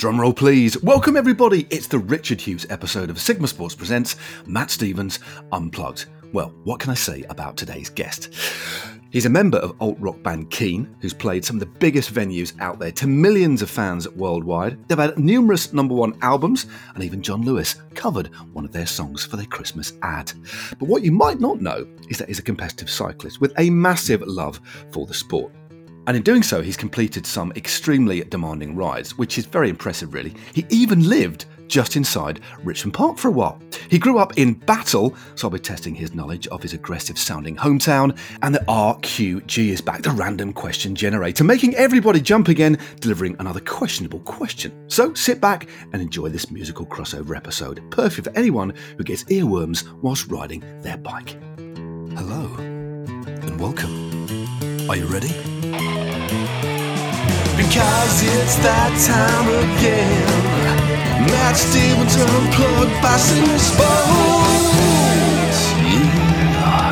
Drumroll, please. Welcome, everybody. It's the Richard Hughes episode of Sigma Sports Presents Matt Stevens Unplugged. Well, what can I say about today's guest? He's a member of alt rock band Keane, who's played some of the biggest venues out there to millions of fans worldwide. They've had numerous number one albums, and even John Lewis covered one of their songs for their Christmas ad. But what you might not know is that he's a competitive cyclist with a massive love for the sport. And in doing so, he's completed some extremely demanding rides, which is very impressive, really. He even lived just inside Richmond Park for a while. He grew up in Battle, so I'll be testing his knowledge of his aggressive sounding hometown. And the RQG is back, the random question generator, making everybody jump again, delivering another questionable question. So sit back and enjoy this musical crossover episode, perfect for anyone who gets earworms whilst riding their bike. Hello, and welcome. Are you ready? Because it's that time again. Matt Stevens unplugged by Sports. Yeah.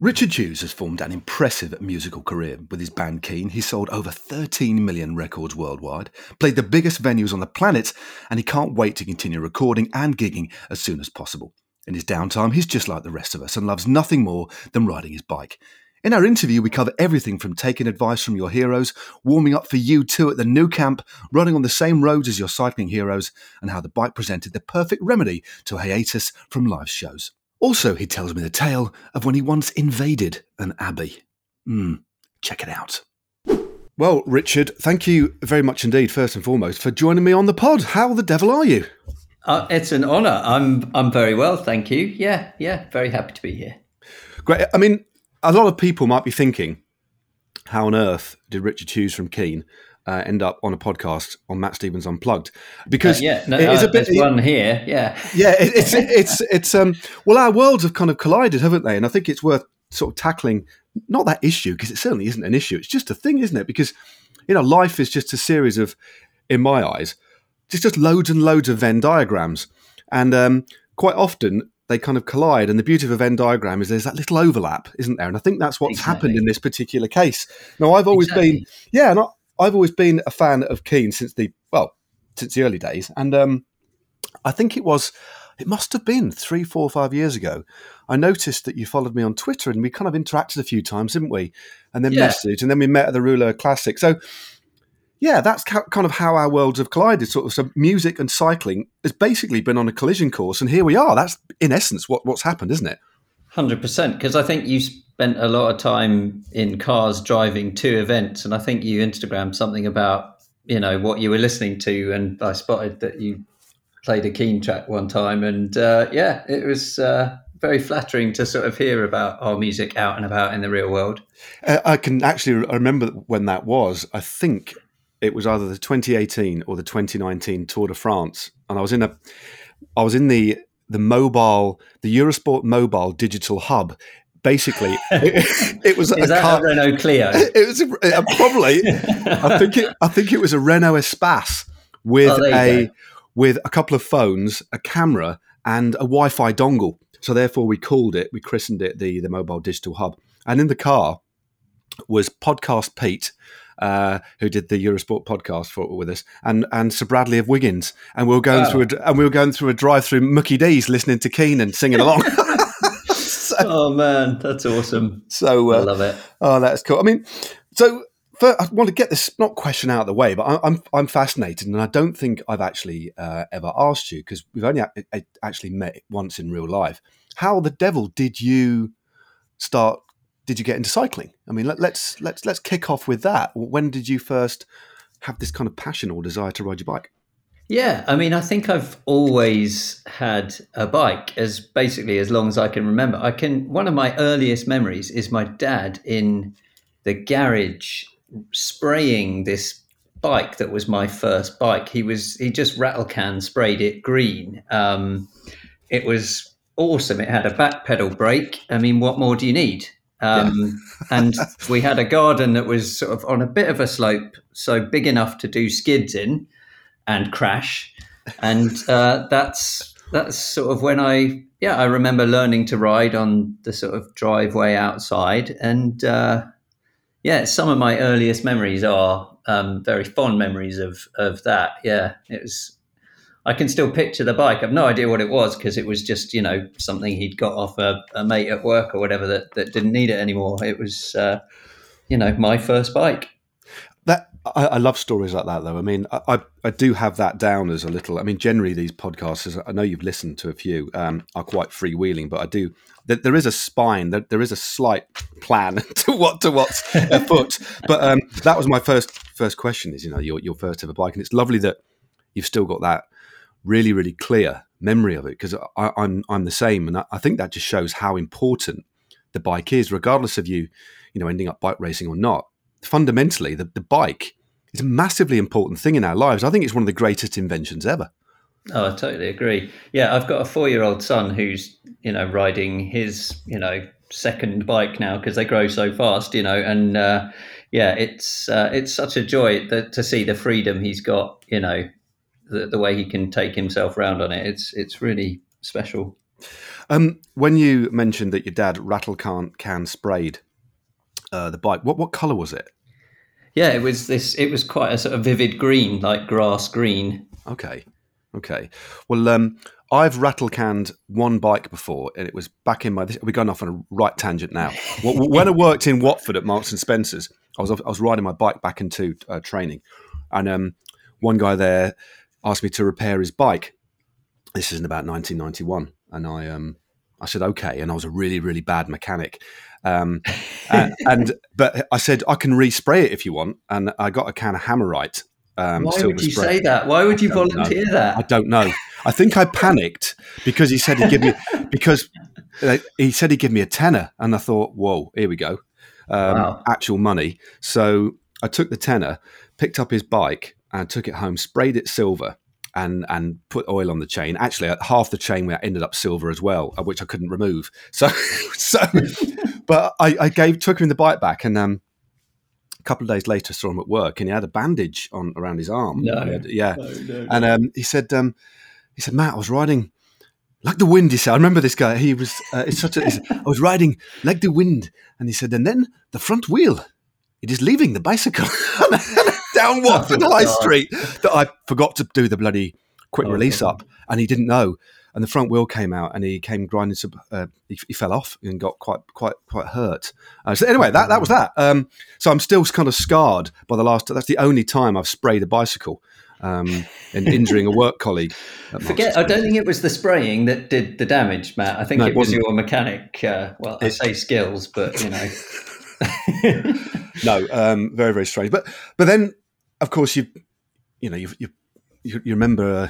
Richard Hughes has formed an impressive musical career with his band Keane. He sold over 13 million records worldwide, played the biggest venues on the planet, and he can't wait to continue recording and gigging as soon as possible. In his downtime, he's just like the rest of us and loves nothing more than riding his bike. In our interview, we cover everything from taking advice from your heroes, warming up for U2 at the Nou Camp, running on the same roads as your cycling heroes, and how the bike presented the perfect remedy to hiatus from live shows. Also, he tells me the tale of when he once invaded an abbey. Hmm, check it out. Well, Richard, thank you very much indeed, first and foremost, for joining me on the pod. How the devil are you? Uh, it's an honour. I'm I'm very well, thank you. Yeah, yeah, very happy to be here. Great. I mean, a lot of people might be thinking, how on earth did Richard Hughes from Keane uh, end up on a podcast on Matt Stevens Unplugged? Because uh, yeah, no, it is uh, a bit one here. Yeah, yeah. It, it's it's it's um. Well, our worlds have kind of collided, haven't they? And I think it's worth sort of tackling not that issue because it certainly isn't an issue. It's just a thing, isn't it? Because you know, life is just a series of, in my eyes, just just loads and loads of Venn diagrams, and um, quite often they kind of collide. And the beauty of a Venn diagram is there's that little overlap, isn't there? And I think that's what's exactly. happened in this particular case. Now, I've always exactly. been, yeah, and I've always been a fan of Keane since the, well, since the early days. And um, I think it was, it must have been three, four, five years ago. I noticed that you followed me on Twitter and we kind of interacted a few times, didn't we? And then yeah. messaged, and then we met at the Rouleur Classic. So yeah, that's kind of how our worlds have collided. Sort of, so music and cycling has basically been on a collision course, and here we are. That's in essence what, what's happened, isn't it? Hundred percent. Because I think you spent a lot of time in cars driving to events, and I think you Instagrammed something about you know what you were listening to, and I spotted that you played a Keane track one time, and uh, yeah, it was. Uh, very flattering to sort of hear about our music out and about in the real world. Uh, I can actually remember when that was. I think it was either the 2018 or the 2019 Tour de France, and I was in a, I was in the the mobile, the Eurosport mobile digital hub. Basically, it, it was Is a car, a Renault Clio. It was a, uh, probably. I think it. I think it was a Renault Espace with oh, a go. with a couple of phones, a camera, and a Wi-Fi dongle. So therefore, we called it, we christened it the the mobile digital hub. And in the car was Podcast Pete, uh, who did the Eurosport podcast for with us, and and Sir Bradley of Wiggins, and we were going oh. through a, and we were going through a drive through Mucky D's, listening to Keenan singing along. so, oh man, that's awesome! So uh, I love it. Oh, that's cool. I mean, so. I want to get this not question out of the way, but I, I'm I'm fascinated, and I don't think I've actually uh, ever asked you because we've only a- actually met once in real life. How the devil did you start did you get into cycling? I mean, let, let's let's let's kick off with that. When did you first have this kind of passion or desire to ride your bike? Yeah, I mean, I think I've always had a bike as basically as long as I can remember. I can one of my earliest memories is my dad in the garage spraying this bike that was my first bike. He was he just rattle can sprayed it green. Um, it was awesome. It had a back pedal brake. I mean, what more do you need? Um, yeah. and we had a garden that was sort of on a bit of a slope, so big enough to do skids in and crash. And uh, that's that's sort of when I yeah I remember learning to ride on the sort of driveway outside, and uh, yeah, some of my earliest memories are um, very fond memories of of that. Yeah, it was. I can still picture the bike. I've no idea what it was because it was just you know something he'd got off a, a, mate at work or whatever that, that didn't need it anymore. It was uh, you know my first bike. That I, I, love stories like that though. I mean, I, I do have that down as a little. I mean, generally these podcasts, I know you've listened to a few, um, are quite freewheeling, but I do there is a spine, there, there is a slight plan to what to what's afoot. But um, that was my first first question. Is you know your your first ever bike, and it's lovely that you've still got that really really clear memory of it because I'm I'm the same, and I, I think that just shows how important the bike is, regardless of you you know ending up bike racing or not. Fundamentally, the, the bike is a massively important thing in our lives. I think it's one of the greatest inventions ever. Oh, I totally agree. Yeah, I've got a four-year-old son who's you know riding his you know second bike now because they grow so fast, you know, and uh, yeah, it's uh, it's such a joy that, to see the freedom he's got, you know, the, the way he can take himself around on it. It's it's really special. Um, when you mentioned that your dad rattle can can sprayed uh, the bike, what what color was it? Yeah, it was this. It was quite a sort of vivid green, like grass green. Okay. Okay. Well, um, I've rattle canned one bike before, and it was back in my. We're going off on a right tangent now. when I worked in Watford at Marks and Spencers, I was I was riding my bike back into uh, training, and um, one guy there asked me to repair his bike. This is in about 1991, and I um, I said okay, and I was a really really bad mechanic. Um, and, and but I said I can respray it if you want, and I got a can of Hammerite um, Why would you spray. say that? Why would you volunteer know. that? I don't know. I think I panicked because he said he'd give me because uh, he said he'd give me a tenner, and I thought, whoa, here we go, um, wow. actual money. So I took the tenner, picked up his bike, and took it home, sprayed it silver, and and put oil on the chain. Actually, half the chain ended up silver as well, uh, which I couldn't remove. So, so, but I, I gave took him the bike back, and um, a couple of days later, saw him at work, and he had a bandage on around his arm. No, had, yeah, no, no, and um, he said, um, he said, Matt, I was riding like the wind. He said, I remember this guy. He was, uh, it's such a, I was riding like the wind, and he said, and then the front wheel, it is leaving the bicycle down Watford oh, High Street that I forgot to do the bloody quick oh, release God. up, and he didn't know and the front wheel came out, and he came grinding. To, uh, he, he, fell off and got quite quite quite hurt. Uh, so anyway, that that was that. Um, so I'm still kind of scarred by the last. That's the only time I've sprayed a bicycle. Um, and injuring a work colleague. Forget. I don't think it was the spraying that did the damage, Matt. I think no, it, it was your mechanic. Uh, well, I say skills, but you know. no, um, very very strange. But but then, of course, you you know you you you remember uh,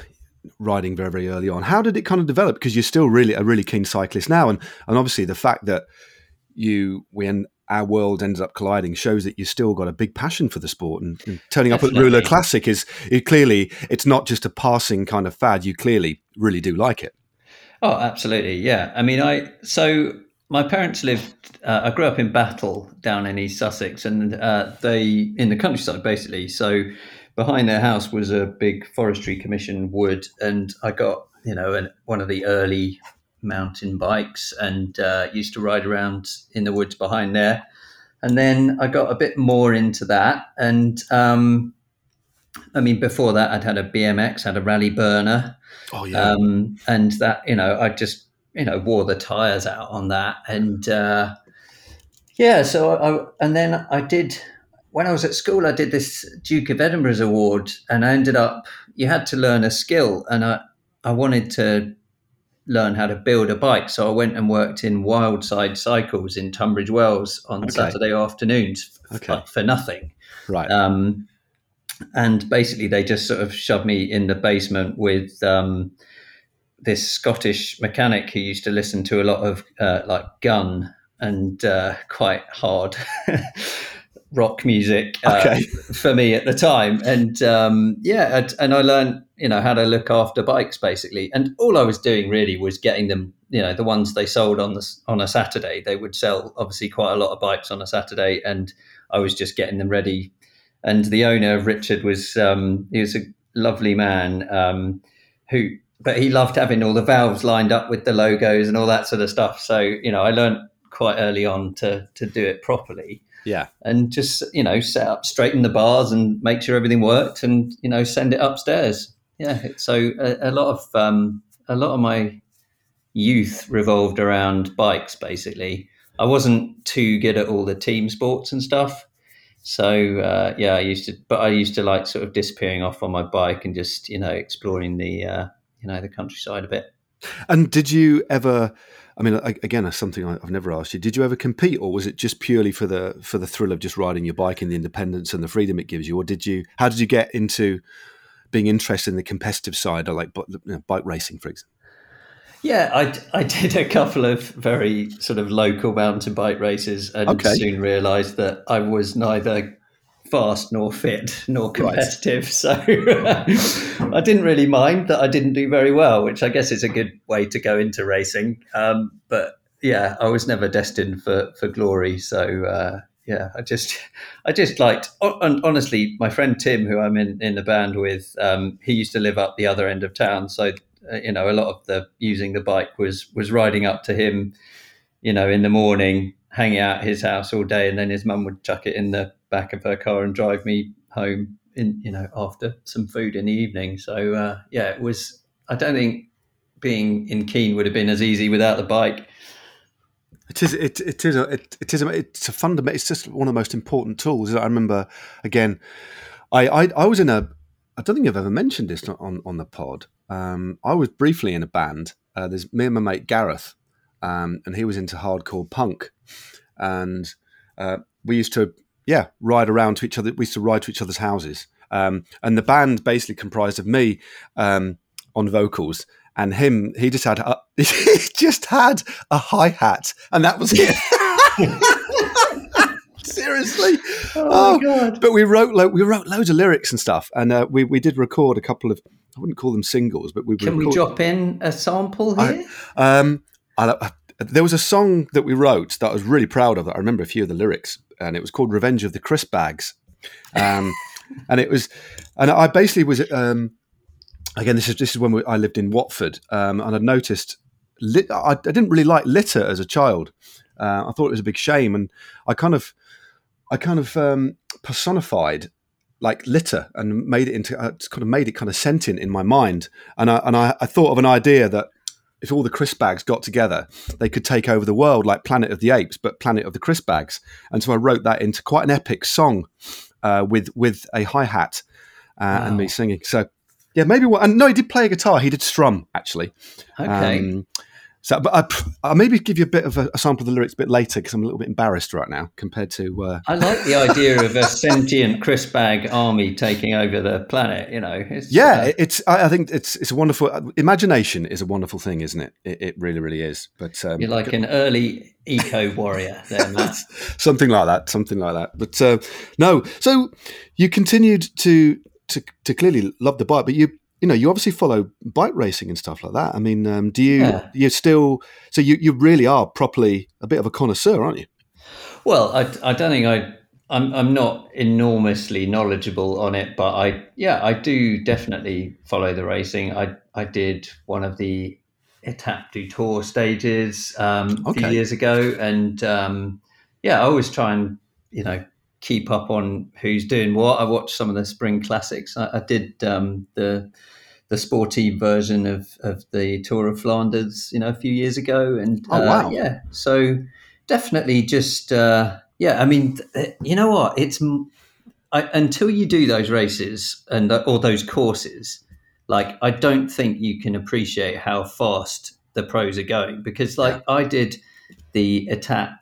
riding very very early on. How did it kind of develop? Because you're still really a really keen cyclist now, and and obviously the fact that you when our world ended up colliding shows that you still got a big passion for the sport and, and turning Definitely. up at Rouleur Classic is it clearly it's not just a passing kind of fad. You clearly really do like it. Oh, absolutely, yeah. I mean, I so my parents lived. Uh, I grew up in Battle down in East Sussex, and uh, they in the countryside basically. So behind their house was a big forestry commission wood, and I got you know an, one of the early mountain bikes and uh, used to ride around in the woods behind there. And then I got a bit more into that, and um, I mean, before that, I'd had a BMX, had a Raleigh Burner, oh yeah, um, and that you know, I just you know wore the tires out on that, and uh, yeah, so I, and then I did when I was at school, I did this Duke of Edinburgh's award, and I ended up. You had to learn a skill, and I I wanted to learn how to build a bike, so I went and worked in Wildside Cycles in Tunbridge Wells on okay. Saturday afternoons okay. for, for, nothing. Right. Um, and basically, they just sort of shoved me in the basement with. Um, this Scottish mechanic who used to listen to a lot of uh, like Gun and uh, quite hard rock music uh, okay. for me at the time. And um, yeah, and I learned, you know, how to look after bikes basically. And all I was doing really was getting them, you know, the ones they sold on the on a Saturday. They would sell obviously quite a lot of bikes on a Saturday, and I was just getting them ready. And the owner, of Richard, was um, he was a lovely man um, who. But he loved having all the valves lined up with the logos and all that sort of stuff. So, you know, I learned quite early on to to do it properly. Yeah. And just, you know, set up, straighten the bars and make sure everything worked and, you know, send it upstairs. Yeah. So a, a lot of, um, a lot of my youth revolved around bikes, basically. I wasn't too good at all the team sports and stuff. So uh, yeah, I used to, but I used to like sort of disappearing off on my bike and just you know exploring the uh, you know the countryside a bit. And did you ever? I mean, again, that's something I've never asked you. Did you ever compete, or was it just purely for the for the thrill of just riding your bike and the independence and the freedom it gives you, or did you? How did you get into being interested in the competitive side, or like you know, bike racing, for example? Yeah, I, I did a couple of very sort of local mountain bike races and okay. soon realised that I was neither fast nor fit nor competitive. Right. So I didn't really mind that I didn't do very well, which I guess is a good way to go into racing. Um, but yeah, I was never destined for, for glory. So uh, yeah, I just I just liked. And honestly, my friend Tim, who I'm in in the band with, um, he used to live up the other end of town, so uh, you know, a lot of the using the bike was was riding up to him, you know, in the morning, hanging out at his house all day, and then his mum would chuck it in the back of her car and drive me home in, you know, after some food in the evening. So uh, yeah, it was. I don't think being in Keane would have been as easy without the bike. It is. It, it is. A, it, it is. A, it's a fundamental. It's just one of the most important tools. I remember again. I, I, I was in a. I don't think I've ever mentioned this on on the pod, um, I was briefly in a band. Uh, there's me and my mate Gareth, um, and he was into hardcore punk, and uh, we used to yeah ride around to each other. We used to ride to each other's houses, um, and the band basically comprised of me um, on vocals and him. He just had a, he just had a hi hat, and that was it. Seriously, oh, oh, my god! But we wrote like we wrote loads of lyrics and stuff, and uh, we we did record a couple of I wouldn't call them singles, but we can record, we drop in a sample here? I, um, I, there was a song that we wrote that I was really proud of. That I remember a few of the lyrics, and it was called "Revenge of the Crisp Bags," um, and it was, and I basically was. Um, again, this is this is when we, I lived in Watford, um, and I noticed lit, I, I, didn't really like litter as a child. Uh, I thought it was a big shame, and I kind of I kind of um, personified like litter and made it into uh, kind of made it kind of sentient in my mind. And I and I, I thought of an idea that if all the crisp bags got together, they could take over the world like Planet of the Apes, but Planet of the Crisp Bags. And so I wrote that into quite an epic song uh, with with a hi hat uh, wow. and me singing. So yeah, maybe. What, and no, he did play a guitar. He did strum actually. Okay. Um, so, but I, will maybe give you a bit of a, a, sample of the lyrics a bit later because I'm a little bit embarrassed right now compared to. Uh... I like the idea of a sentient crisp bag army taking over the planet. You know, it's, yeah, uh, it's. I, I, think it's it's a wonderful imagination is a wonderful thing, isn't it? It, it really, really is. But um, you're like an early eco warrior, there, Matt. something like that. Something like that. But uh, no, so you continued to to to clearly love the bike, but you you know, you obviously follow bike racing and stuff like that. I mean, um, do you? Yeah. You still? So you you really are properly a bit of a connoisseur, aren't you? Well, I, I don't think I. I'm I'm not enormously knowledgeable on it, but I yeah I do definitely follow the racing. I I did one of the Etape du Tour stages um, okay. a few years ago, and um, yeah, I always try and you know keep up on who's doing what. I watched some of the spring classics. I, I did um, the the sporty version of, of the Tour of Flanders, you know, a few years ago. And oh, wow. Uh, yeah, so definitely just, uh, yeah, I mean, you know what? It's I, until you do those races and uh, or those courses, like, I don't think you can appreciate how fast the pros are going because, like, yeah. I did the Etape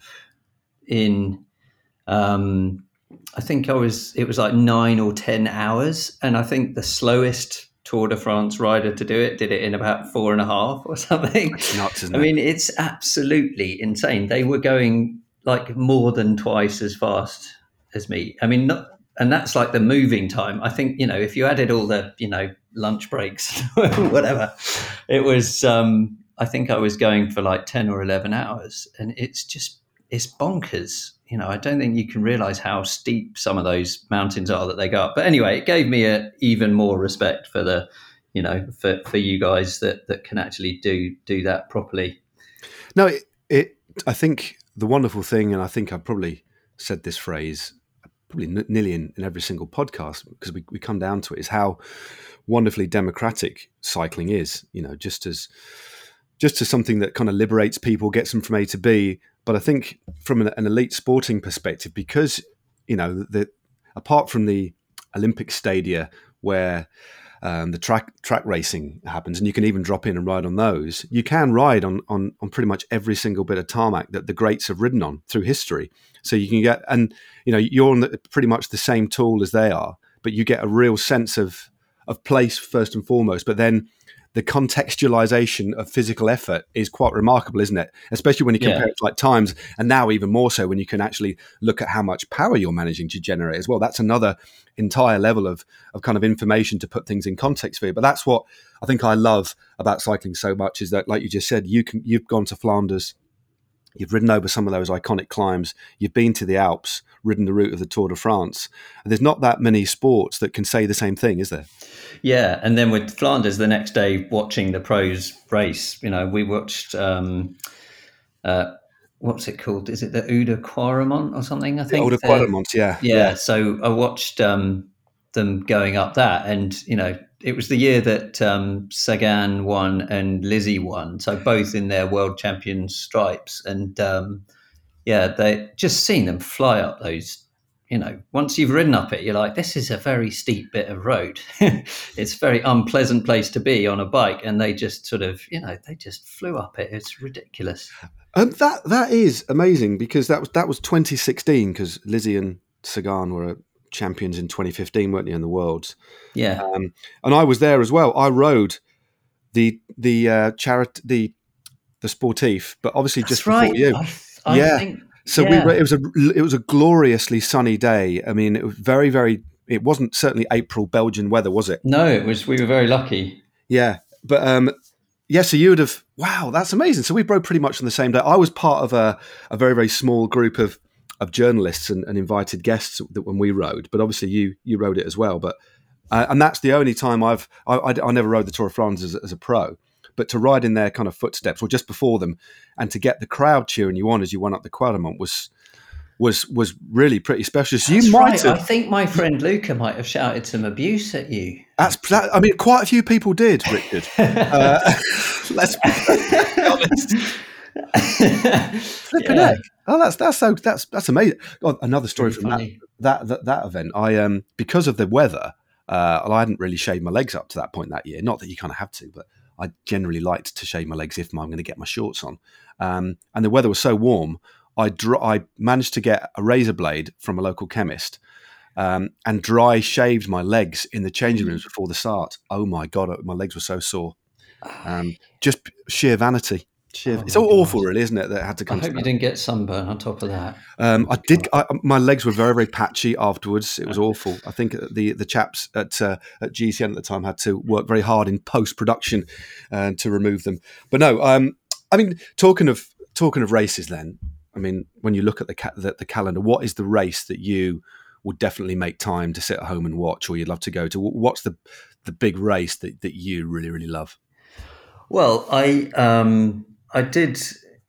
in um, I think I was it was like nine or ten hours, and I think the slowest Tour de France rider to do it did it in about four and a half or something. Nuts, I mean, it's absolutely insane. They were going like more than twice as fast as me. I mean, not, and that's like the moving time. I think you know if you added all the you know lunch breaks, whatever, it was. Um, I think I was going for like ten or eleven hours, and it's just it's bonkers you know, I don't think you can realize how steep some of those mountains are that they go up. But anyway, it gave me a, even more respect for the, you know, for, for you guys that, that can actually do do that properly. No, it, it I think the wonderful thing, and I think I've probably said this phrase probably n- nearly in, in every single podcast because we, we come down to it is how wonderfully democratic cycling is. You know, just as just as something that kind of liberates people, gets them from A to B. But I think from an, an elite sporting perspective, because you know that apart from the Olympic stadia where um, the track track racing happens, and you can even drop in and ride on those. You can ride on on on pretty much every single bit of tarmac that the greats have ridden on through history. So you can get, and you know, you're on the, pretty much the same tool as they are, but you get a real sense of of place first and foremost. But then the contextualization of physical effort is quite remarkable, isn't it? Especially when you compare yeah. it to like times, and now even more so when you can actually look at how much power you're managing to generate as well. That's another entire level of of kind of information to put things in context for you. But that's what I think I love about cycling so much is that, like you just said, you can you've gone to Flanders You've ridden over some of those iconic climbs. You've been to the Alps, ridden the route of the Tour de France. And there's not that many sports that can say the same thing, is there? Yeah, and then with Flanders the next day, watching the pros race, you know, we watched. Um, uh, what's it called? Is it the Uda Kwaremont or something? I think. Uda Oude yeah. yeah. yeah. So I watched um, them going up that, and you know, it was the year that um, Sagan won and Lizzie won, so both in their world champion stripes. And um, yeah, they just seen them fly up those. You know, once you've ridden up it, you're like, this is a very steep bit of road. it's a very unpleasant place to be on a bike, and they just sort of, you know, they just flew up it. It's ridiculous. And that that is amazing because that was that was 2016 because Lizzie and Sagan were champions in 2015, weren't you, in the world? Yeah. Um, and I was there as well. I rode the the uh, charity the the sportif, but obviously That's just right. before you. I, I yeah. Think, so yeah. we it was a it was a gloriously sunny day. I mean, it was very very. It wasn't certainly April Belgian weather, was it? No, it was. We were very lucky. Yeah, but um, yeah. So you would have. Wow, that's amazing. So we rode pretty much on the same day. I was part of a a very very small group of of journalists and, and, invited guests that when we rode. But obviously, you you rode it as well. But uh, and that's the only time I've I, I, I, never rode the Tour of France as, as a pro. But to ride in their kind of footsteps or just before them, and to get the crowd cheering you on as you went up the Kwaremont was was was really pretty special. So you might right. have, I think my friend Luca might have shouted some abuse at you. That's that, I mean, quite a few people did, Richard. uh, let's be honest. Flipping yeah. egg. Oh, that's that's so that's that's amazing. God, another story from that, that, that that event. I um because of the weather, uh, I hadn't really shaved my legs up to that point that year. Not that you kind of have to, but I generally liked to shave my legs if I'm going to get my shorts on. Um, and the weather was so warm, I dr- I managed to get a razor blade from a local chemist. Um, and dry shaved my legs in the changing rooms before the start. Oh my god, my legs were so sore. Um, just sheer vanity. Oh it's all awful, really, isn't it? That had to come. I hope you didn't get sunburn on top of that. Um, I did. I, my legs were very, very patchy afterwards. It was awful. I think the the chaps at uh, at GCN at the time had to work very hard in post production uh, to remove them. But no, um, I mean, talking of talking of races, then I mean, when you look at the, ca- the the calendar, what is the race that you would definitely make time to sit at home and watch, or you'd love to go to? What's the the big race that, that you really, really love? Well, I um, I did,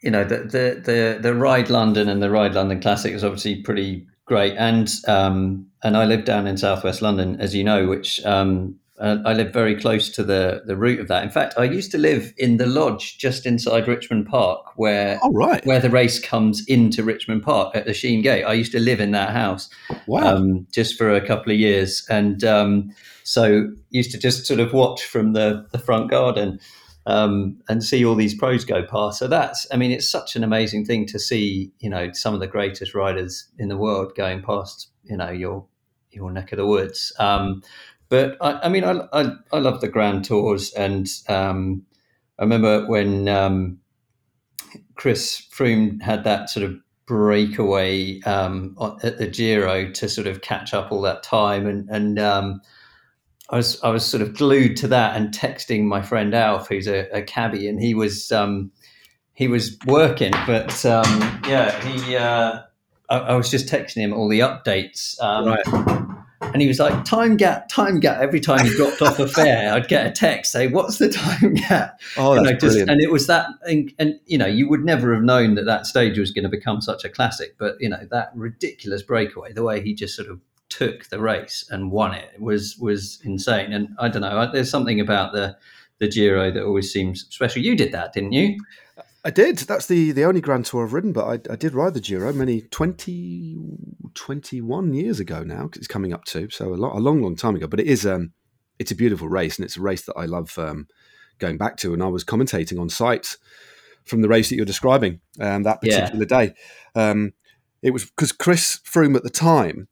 you know, the, the the the ride London and the ride London Classic is obviously pretty great, and um, and I live down in southwest London, as you know, which um, I live very close to the the route of that. In fact, I used to live in the lodge just inside Richmond Park, where oh, right. where the race comes into Richmond Park at the Sheen Gate. I used to live in that house, wow, um, just for a couple of years, and um, so used to just sort of watch from the the front garden um, and see all these pros go past. So that's, I mean, it's such an amazing thing to see, you know, some of the greatest riders in the world going past, you know, your your neck of the woods. Um, but I, I mean, I, I, I love the Grand Tours, and um, I remember when um, Chris Froome had that sort of breakaway um, at the Giro to sort of catch up all that time, and and um, I was I was sort of glued to that and texting my friend Alf, who's a, a cabbie, and he was um, he was working, but um, yeah, he uh, I, I, was just texting him all the updates. Um, right. and he was like, "Time gap, time gap." Every time he dropped off a fare, I'd get a text say, "What's the time gap?" Oh, know, just- and it was that, and, and you know, you would never have known that that stage was going to become such a classic. But you know, that ridiculous breakaway, the way he just sort of took the race and won it was was insane. And I don't know, there's something about the the Giro that always seems special. You did that, didn't you? I did. That's the, the only Grand Tour I've ridden, but I, I did ride the Giro many 20, 21 years ago now. 'cause it's coming up to so a, lot, a long, long time ago. But it is um, it's a beautiful race, and it's a race that I love um, going back to. And I was commentating on site from the race that you're describing um, that Yeah. particular day. Um, it was because Chris Froome at the time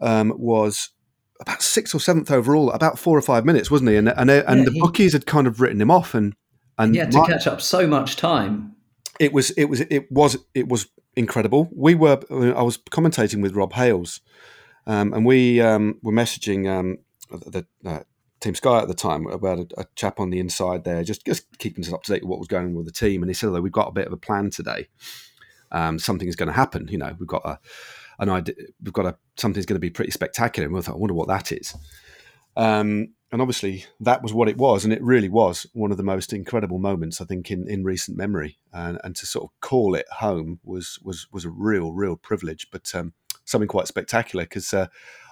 um, was about sixth or seventh overall, about four or five minutes, wasn't he? And and, and Yeah, the he- bookies had kind of written him off, and and had to my- catch up so much time. it was it was it was it was incredible. We were I was commentating with Rob Hales, um, and we um, were messaging um, the uh, Team Sky at the time about a, a chap on the inside there, just just keeping us up to date with what was going on with the team. And he said, "Although we've got a bit of a plan today, um, something is going to happen. You know, we've got a an idea, we've got a something's going to be pretty spectacular." And we thought, "I wonder what that is." Um, and obviously, that was what it was, and it really was one of the most incredible moments I think in, in recent memory. And, and to sort of call it home was was was a real real privilege, but um, something quite spectacular because uh,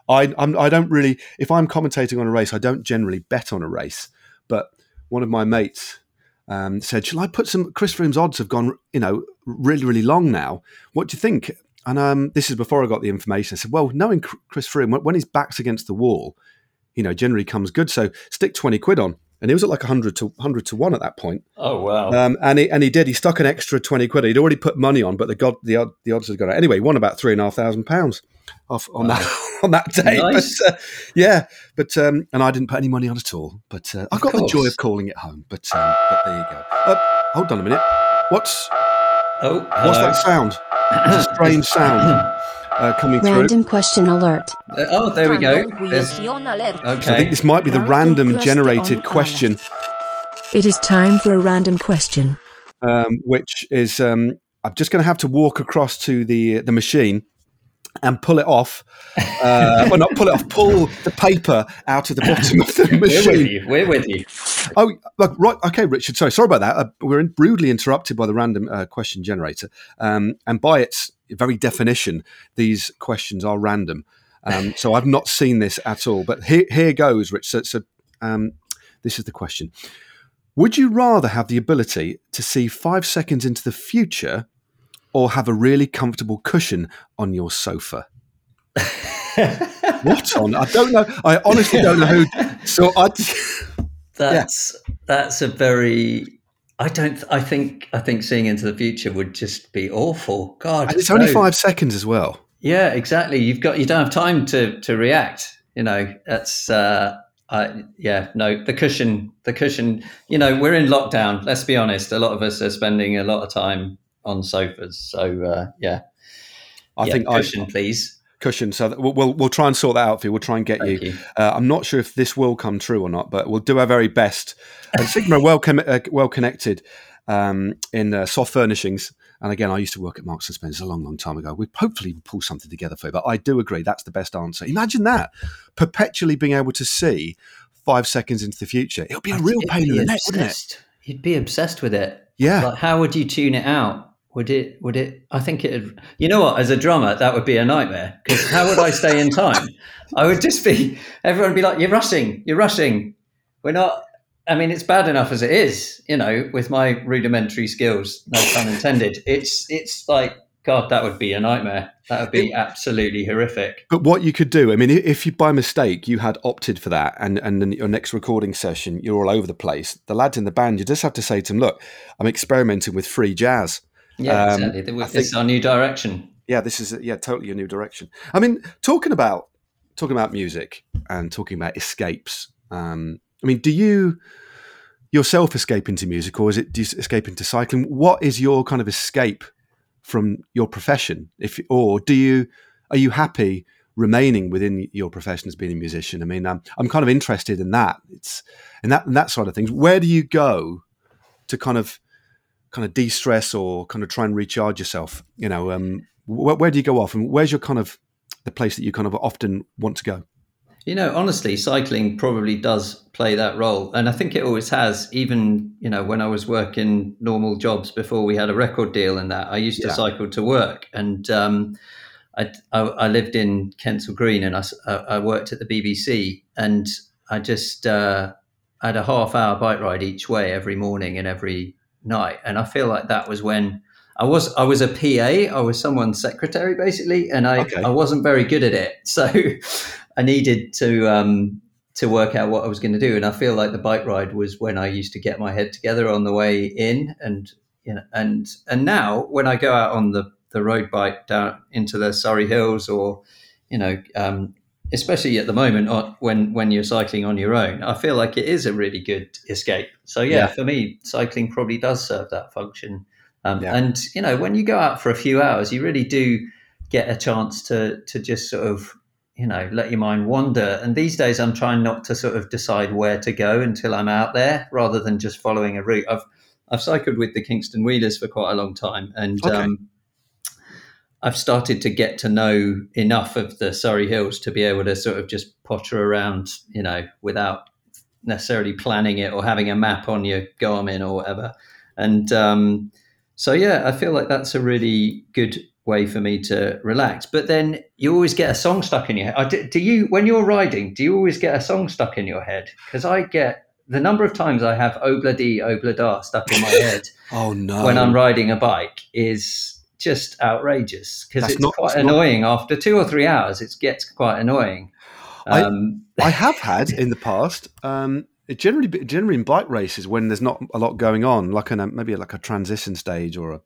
I I'm, I don't really if I'm commentating on a race, I don't generally bet on a race. But one of my mates um, said, "Shall I put some?" Chris Froome's odds have gone, you know, really really long now. What do you think? And um, this is before I got the information. I said, "Well, knowing Chris Froome, when- when his back's against the wall." you know, generally comes good. So stick 20 quid on. And he was at like 100 to 100 to 1 at that point. Oh wow! Um, and, he, and he did. He stuck an extra 20 quid. He'd already put money on, but the god, the, the odds had gone out. Anyway, he won about £3,500 off on that on that day. Nice. But, uh, yeah, but um, and I didn't put any money on at all. But uh, I've Of got the joy of calling it home. But um, but there you go. Uh, hold on a minute. What's oh, what's that sound? It's a strange sound uh, coming through. Random question alert. Uh, oh, there we go. There's, Question alert. So I think this might be the Random random generated question. question. It is time for a random question. um, which is um, I'm just going to have to walk across to the the machine and pull it off. Uh, well, not pull it off. Pull the paper out of the bottom of the machine. We're with you. We're with you. Oh, look, right. Okay, Richard. Sorry, sorry about that. Uh, we're in, rudely interrupted by the random uh, question generator, um, and by its very definition, these questions are random. Um, so I've not seen this at all. But here, here goes, Rich. So, so um, this is the question: Would you rather have the ability to see five seconds into the future, or have a really comfortable cushion on your sofa? what on? I don't know. I honestly don't know who. So I. That's that's a very. I don't. I think. I think seeing into the future would just be awful. God, And it's only five seconds as well. Yeah, exactly. You've got. You don't have time to to react. You know. That's. uh I, yeah, no, the cushion, the cushion. You know, we're in lockdown. Let's be honest. A lot of us are spending a lot of time on sofas. So uh, yeah, I yeah, think I cushion, please. cushion. So we'll, we'll we'll try and sort that out for you. We'll try and get Thank you. you. Uh, I'm not sure if this will come true or not, but we'll do our very best. And Sigma well com- uh, well connected um, in uh, soft furnishings. And again, I used to work at Marks and Spencer a long, long time ago. We hopefully pull something together for you. But I do agree that's the best answer. Imagine that perpetually being able to see five seconds into the future. It would be a real You'd pain in the neck, wouldn't it? You'd be obsessed with it. Yeah. Like, how would you tune it out? Would it? Would it? I think it. You know what? As a drummer, that would be a nightmare. Because how would I stay in time? I would just be. Everyone would be like, "You're rushing. You're rushing. We're not." I mean, it's bad enough as it is. You know, with my rudimentary skills, no pun intended. It's it's like God. That would be a nightmare. That would be absolutely horrific. But what you could do, I mean, if you by mistake you had opted for that, and and then your next recording session you're all over the place, the lads in the band, you just have to say to them, "Look, I'm experimenting with free jazz. Yeah, Um, exactly. I This think- is our new direction. Yeah, this is yeah, totally a new direction." I mean, talking about talking about music and talking about escapes. Um, I mean, do you yourself escape into music, or is it do you escape into cycling? What is your kind of escape from your profession? If or do you are you happy remaining within your profession as being a musician? I mean, I'm I'm kind of interested in that. It's in that in that side of things. Where do you go to kind of kind of de-stress or kind of try and recharge yourself? You know, um, where, where do you go off, and where's your kind of the place that you kind of often want to go? You know, honestly, cycling probably does play that role. And I think it always has, even, you know, when I was working normal jobs before we had a record deal and that, I used to cycle to work. And um, I, I, I lived in Kensal Green and I, I worked at the BBC. And I just uh, had a half hour bike ride each way every morning and every night. And I feel like that was when I was I was a PA. I was someone's secretary basically, and I, Okay. I wasn't very good at it. So I needed to um, to work out what I was going to do. And I feel like the bike ride was when I used to get my head together on the way in, and you know, and and now when I go out on the the road bike down into the Surrey Hills, or you know, um, especially at the moment when when you're cycling on your own, I feel like it is a really good escape. So yeah, Yeah. for me, cycling probably does serve that function. Um, Yeah. And you know, when you go out for a few hours, you really do get a chance to to just sort of you know let your mind wander. And these days, I'm trying not to sort of decide where to go until I'm out there, rather than just following a route. I've I've cycled with the Kingston Wheelers for quite a long time, and Okay. um, I've started to get to know enough of the Surrey Hills to be able to sort of just potter around, you know, without necessarily planning it or having a map on your Garmin or whatever. And um, so, yeah, I feel like that's a really good way for me to relax. But then you always get a song stuck in your head. Do, do you, when you're riding, do you always get a song stuck in your head? Because I get the number of times I have Obla Di, Obla Da stuck in my head Oh no! when I'm riding a bike is just outrageous because it's not- quite it's not- annoying. After two or three hours, it gets quite annoying. I- Um, I have had in the past. Um, generally, generally in bike races when there's not a lot going on, like in a, maybe like a transition stage or a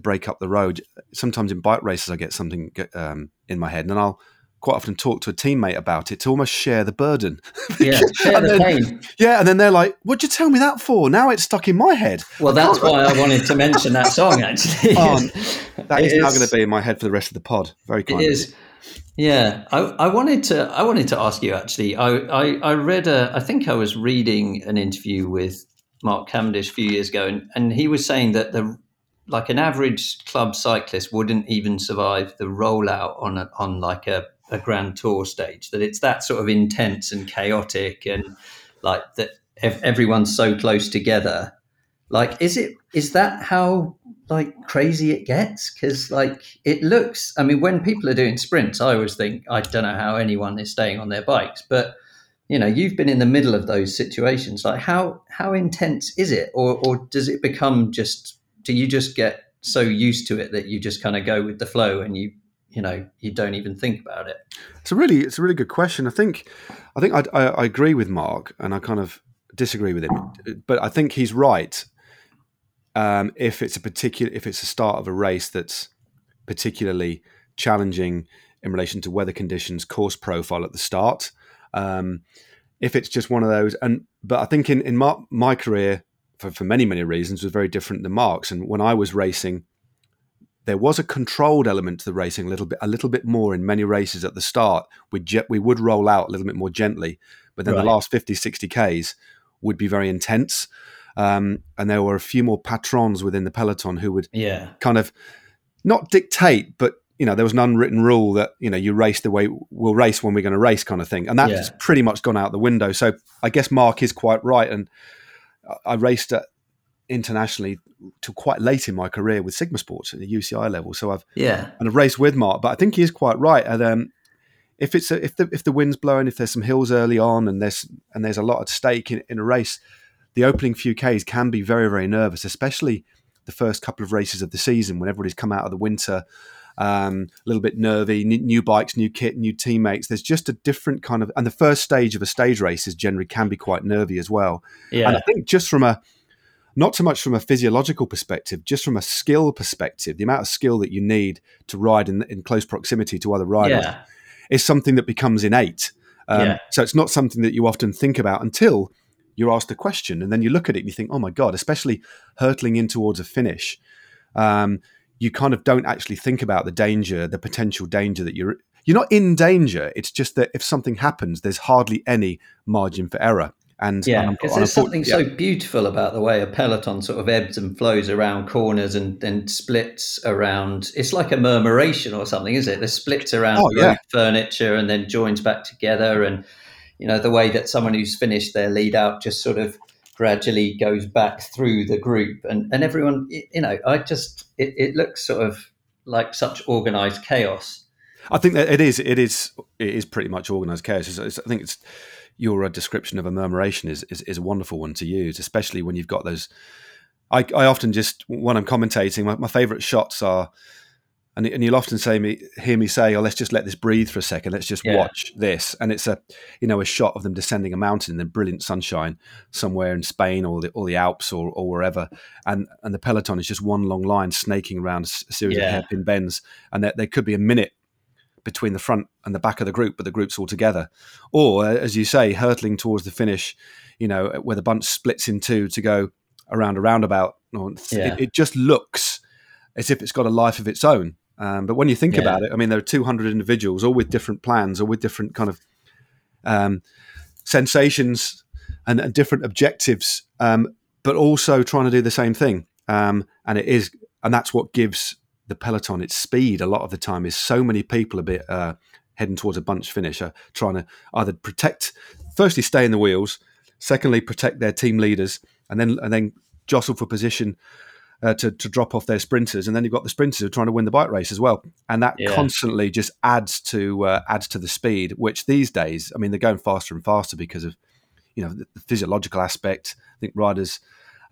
break up the road. Sometimes in bike races, I get something um, in my head, and then I'll quite often talk to a teammate about it to almost share the burden. yeah, share the then- pain. yeah, and then they're like, "What'd you tell me that for? Now it's stuck in my head." Well, that's why I wanted to mention that song. Actually, Oh, That It is now going to be in my head for the rest of the pod. Very kind. you. is. Yeah, I, I wanted to. I wanted to ask you actually. I, I, I read a. I think I was reading an interview with Mark Cavendish a few years ago, and, and he was saying that the like an average club cyclist wouldn't even survive the rollout on a, on like a, a grand tour stage. That it's that sort of intense and chaotic, and like that ev- everyone's so close together. Like, is it is that how like crazy it gets? Because like it looks. I mean, when people are doing sprints, I always think I don't know how anyone is staying on their bikes, but you know, you've been in the middle of those situations. Like, how how intense is it, or or does it become just? Do you just get so used to it that you just kind of go with the flow and you you know you don't even think about it? It's a really, it's a really good question. I think, I think I, I, I agree with Mark, and I kind of disagree with him, but I think he's right. Um, if it's a particular, if it's a start of a race that's particularly challenging in relation to weather conditions, course profile at the start, um, if it's just one of those, and but I think in in my, my career, for, for many many reasons, was very different than Mark's. And when I was racing, there was a controlled element to the racing a little bit a little bit more in many races at the start. We jet we would roll out a little bit more gently but then Right. the last 50 60 ks would be very intense. Um, and there were a few more patrons within the peloton who would Yeah, kind of not dictate but you know there was an unwritten rule that you know you race the way we'll race when we're going to race kind of thing. And that's Yeah. pretty much gone out the window. So i guess mark is quite right. And I- i raced at internationally to quite late in my career with sigma sports at the uci level so i've yeah, and I've raced with Mark, but I think he is quite right. And um, if it's a, if the if the wind's blowing, if there's some hills early on, and there's and there's a lot at stake in, in a race, the opening few k's can be very very nervous, especially the first couple of races of the season when everybody's come out of the winter. Um, a little bit nervy, n- new bikes, new kit, new teammates. There's just a different kind of, and the first stage of a stage race is generally can be quite nervy as well. yeah. And I think just from a, not so much from a physiological perspective, just from a skill perspective, the amount of skill that you need to ride in, in close proximity to other riders yeah. is something that becomes innate. Um, Yeah. So it's not something that you often think about until you're asked a question, and then you look at it and you think, "Oh my god!" Especially hurtling in towards a finish, um, you kind of don't actually think about the danger, the potential danger that you're. You're not in danger. It's just that if something happens, there's hardly any margin for error. And Yeah, because there's something yeah. so beautiful about the way a peloton sort of ebbs and flows around corners and then splits around. It's like a murmuration or something, is it? The splits around Oh, yeah. furniture and then joins back together. And, you know, the way that someone who's finished their lead out just sort of gradually goes back through the group. And, and everyone, you know, I just, it, it looks sort of like such organized chaos. I think that it is. It is. It is pretty much organised chaos. I think it's your uh, description of a murmuration is, is is a wonderful one to use, especially when you've got those. I, I often just when I'm commentating, my, my favourite shots are, and, and you'll often say me hear me say, "Oh, let's just let this breathe for a second. Let's just Yeah. watch this." And it's a you know a shot of them descending a mountain in the brilliant sunshine somewhere in Spain or the or the Alps or, or wherever, and and the peloton is just one long line snaking around a series Yeah. of hairpin bends, and there, there could be a minute between the front and the back of the group, but the group's all together. Or, uh, as you say, hurtling towards the finish, you know, where the bunch splits in two to go around a roundabout. Yeah. It, it just looks as if it's got a life of its own. Um, but when you think Yeah. about it, I mean, there are 200 individuals, all with different plans, or with different kind of um, sensations and, and different objectives, um, but also trying to do the same thing. Um, and it is, and that's what gives the peloton its speed. A lot of the time, is so many people a bit uh, heading towards a bunch finish, are trying to either protect, firstly, stay in the wheels, secondly, protect their team leaders, and then and then jostle for position. Uh, to, to drop off their sprinters, and then you've got the sprinters who are trying to win the bike race as well, and that Yeah. constantly just adds to uh, adds to the speed. Which these days, I mean, they're going faster and faster because of you know the, the physiological aspect. I think riders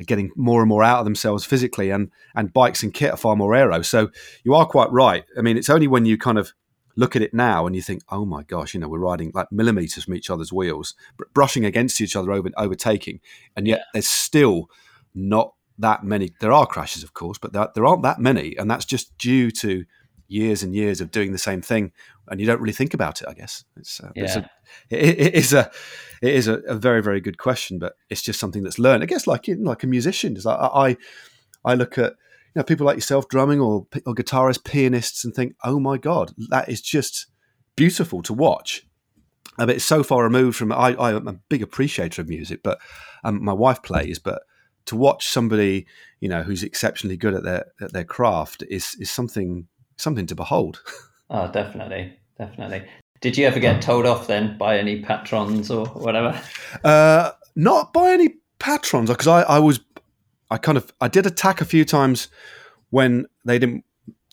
are getting more and more out of themselves physically, and and bikes and kit are far more aero. So you are quite right. I mean, it's only when you kind of look at it now and you think, oh my gosh, you know, we're riding like millimeters from each other's wheels, br- brushing against each other, over overtaking, and yet there's still not that many. There are crashes, of course, but there, there aren't that many, and that's just due to years and years of doing the same thing, and you don't really think about it. I guess it's, uh, it's a, it, it is a it is a, a very very good question, but it's just something that's learned. I guess like like a musician, is I, I I look at you know people like yourself drumming or or guitarists, pianists, and think, oh my god, that is just beautiful to watch. I mean, it's so far removed from. I, I'm a big appreciator of music, but um, my wife plays. But to watch somebody, you know, who's exceptionally good at their at their craft is is something something to behold. Oh, definitely, definitely. Did you ever get told off then by any patrons or whatever? Uh, not by any patrons, because I, I was, I kind of, I did attack a few times when they didn't,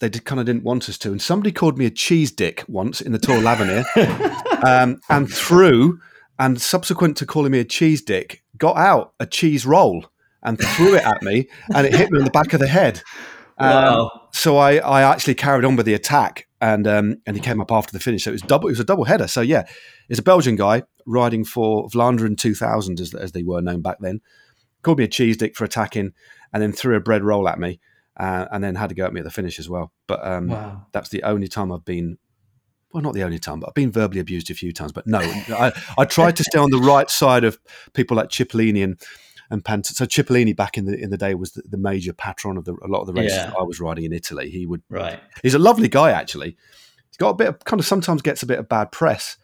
they did, kind of didn't want us to. And somebody called me a cheese dick once in the Tour of L'avenir, um, and threw, and subsequent to calling me a cheese dick, got out a cheese roll and threw it at me, and it hit me in the back of the head. Um, so I, I actually carried on with the attack, and um, and he came up after the finish. So it was double. It was a double header. So yeah, it's a Belgian guy riding for Vlaanderen 2000, as, as they were known back then. Called me a cheese dick for attacking, and then threw a bread roll at me, uh, and then had to go at me at the finish as well. But um, Wow. that's the only time I've been. Well, not the only time, but I've been verbally abused a few times. But no, I, I tried to stay on the right side of people like Cipollini and and. So Cipollini back in the in the day was the, the major patron of the, a lot of the races Yeah. that I was riding in Italy. He would Right. He's a lovely guy, actually. He's got a bit of kind of sometimes gets a bit of bad press,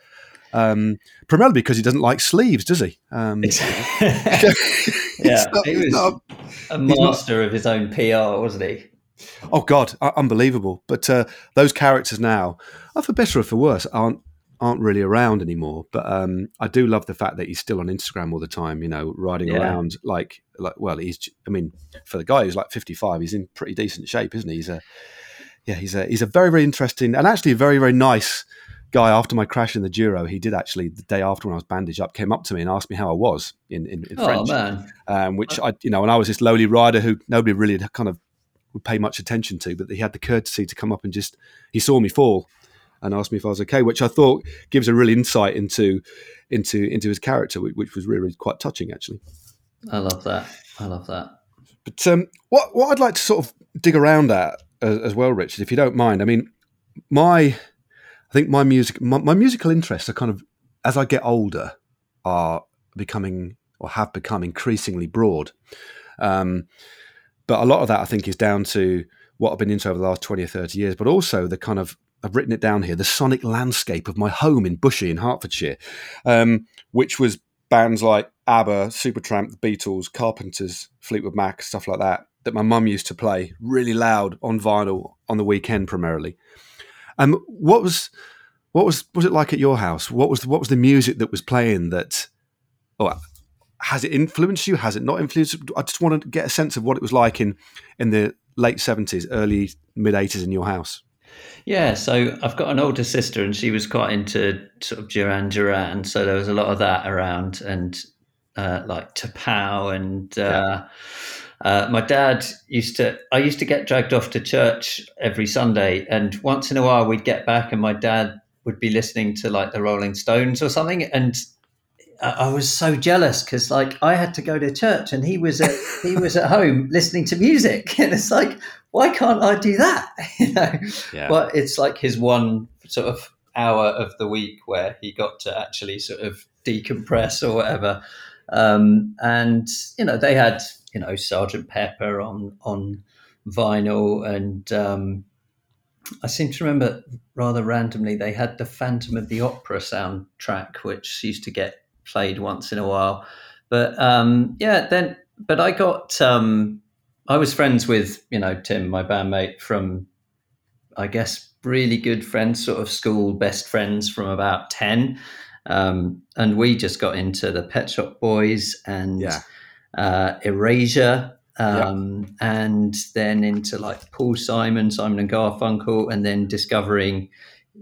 um, primarily because he doesn't like sleeves, does he? Um, yeah, not- he was not- a not- master of his own PR, wasn't he? oh God, uh, unbelievable! But uh, those characters now, for better or for worse, aren't aren't really around anymore. But um, I do love the fact that he's still on Instagram all the time. You know, riding Yeah. around like like well, he's. I mean, for the guy who's like fifty five, he's in pretty decent shape, isn't he? He's a yeah, he's a he's a very very interesting and actually a very very nice guy. After my crash in the Giro, he did actually the day after when I was bandaged up, came up to me and asked me how I was in in, in Oh French, man, um, which I you know, and I was this lowly rider who nobody really kind of would pay much attention to, but he had the courtesy to come up and just he saw me fall and asked me if I was okay, which I thought gives a real insight into into into his character, which, which was really, quite touching actually. I love that. I love that. But um, what what I'd like to sort of dig around at as, as well, Richard, if you don't mind. I mean, my I think my music my, my musical interests are kind of as I get older are becoming or have become increasingly broad. Um, but a lot of that I think is down to what I've been into over the last twenty or thirty years, but also the kind of I've written it down here the sonic landscape of my home in Bushey in Hertfordshire, um, which was bands like ABBA, Supertramp, the Beatles, Carpenters, Fleetwood Mac, stuff like that, that my mum used to play really loud on vinyl on the weekend primarily. Um, what was what was was it like at your house? What was what was the music that was playing that? Oh, has it influenced you? Has it not influenced? I just want to get a sense of what it was like in in the late seventies, early mid eighties in your house. Yeah, so I've got an older sister, and she was quite into sort of Duran Duran. So there was a lot of that around, and uh, like T'Pau, and uh, uh, my dad used to. I used to get dragged off to church every Sunday, and once in a while we'd get back, and my dad would be listening to like the Rolling Stones or something, and I was so jealous because like I had to go to church and he was at he was at home listening to music. And it's like why can't I do that? You know? Yeah. but it's like his one sort of hour of the week where he got to actually sort of decompress or whatever. Um, and you know they had you know Sergeant Pepper on on vinyl and um, I seem to remember rather randomly they had the Phantom of the Opera soundtrack which used to get played once in a while. But um, yeah, then but I got um, I was friends with you know Tim, my bandmate from I guess really good friends, sort of school best friends from about ten, um, and we just got into the Pet Shop Boys and yeah. uh, Erasure. Um, and then into like Paul Simon, Simon and Garfunkel, and then discovering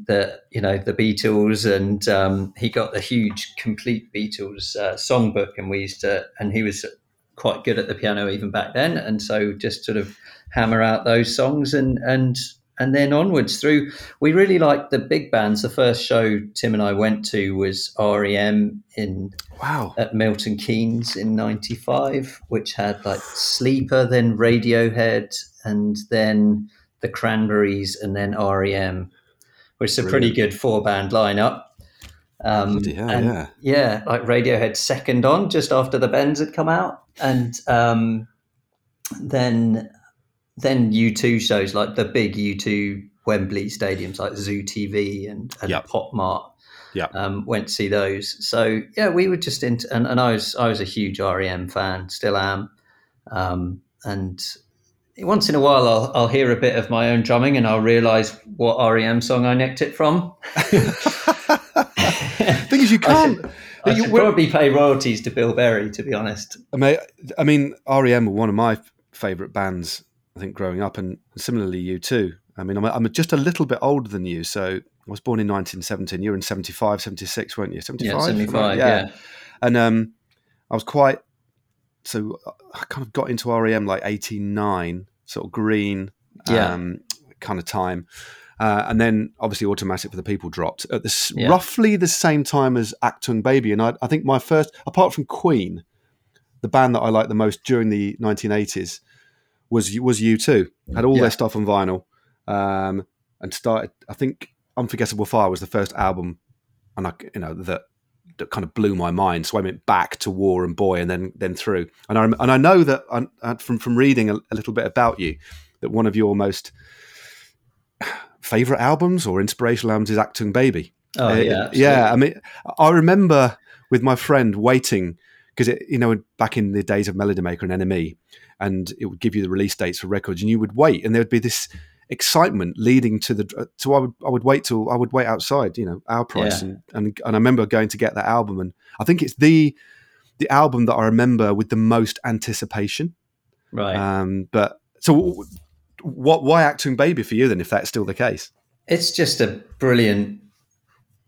the you know the Beatles, and um, he got the huge complete Beatles uh, songbook, and we used to, and he was quite good at the piano even back then, and so just sort of hammer out those songs, and and and then onwards through. We really liked the big bands. The first show Tim and I went to was REM in wow at Milton Keynes in '95, which had like Sleeper, then Radiohead, and then the Cranberries, and then REM which is a pretty good four band lineup. Um, hell, and yeah. yeah, like Radiohead second on just after the Bends had come out, and um, then then U2 shows like the big U2 Wembley stadiums like Zoo TV and, and yep. Pop Mart. Yeah, um, went to see those. So yeah, we were just into, and, and I was I was a huge REM fan, still am, um, and once in a while I'll, I'll hear a bit of my own drumming and I'll realize what REM song I nicked it from. thing is, you can't. I should, I should probably pay royalties to Bill Berry, to be honest. I mean, I mean, REM were one of my favourite bands. I think growing up, and similarly, U2. I mean, I'm, I'm just a little bit older than you, so I was born in 1917. You were in 75, 76, weren't you? 75? Yeah, 75, yeah. yeah. And um, I was quite so I kind of got into REM like 89, sort of green yeah. um, kind of time. Uh, and then obviously Automatic for the People dropped at this yeah. roughly the same time as Achtung Baby. And I, I, think my first, apart from Queen, the band that I liked the most during the 1980s was was U2. Had all yeah. their stuff on vinyl, um, and started. I think Unforgettable Fire was the first album, and I you know that that kind of blew my mind. So I went back to War and Boy, and then then through. And I and I know that I, from from reading a, a, little bit about you, that one of your most favorite albums or inspirational albums is Achtung Baby. Oh uh, yeah, absolutely. yeah. I mean, I remember with my friend waiting because you know back in the days of Melody Maker and NME, and it would give you the release dates for records, and you would wait, and there would be this excitement leading to the to I would I would wait till I would wait outside, you know, our price, yeah. and, and and I remember going to get that album, and I think it's the the album that I remember with the most anticipation. Right. Um, but so what? Why Achtung Baby for you then? If that's still the case, it's just a brilliant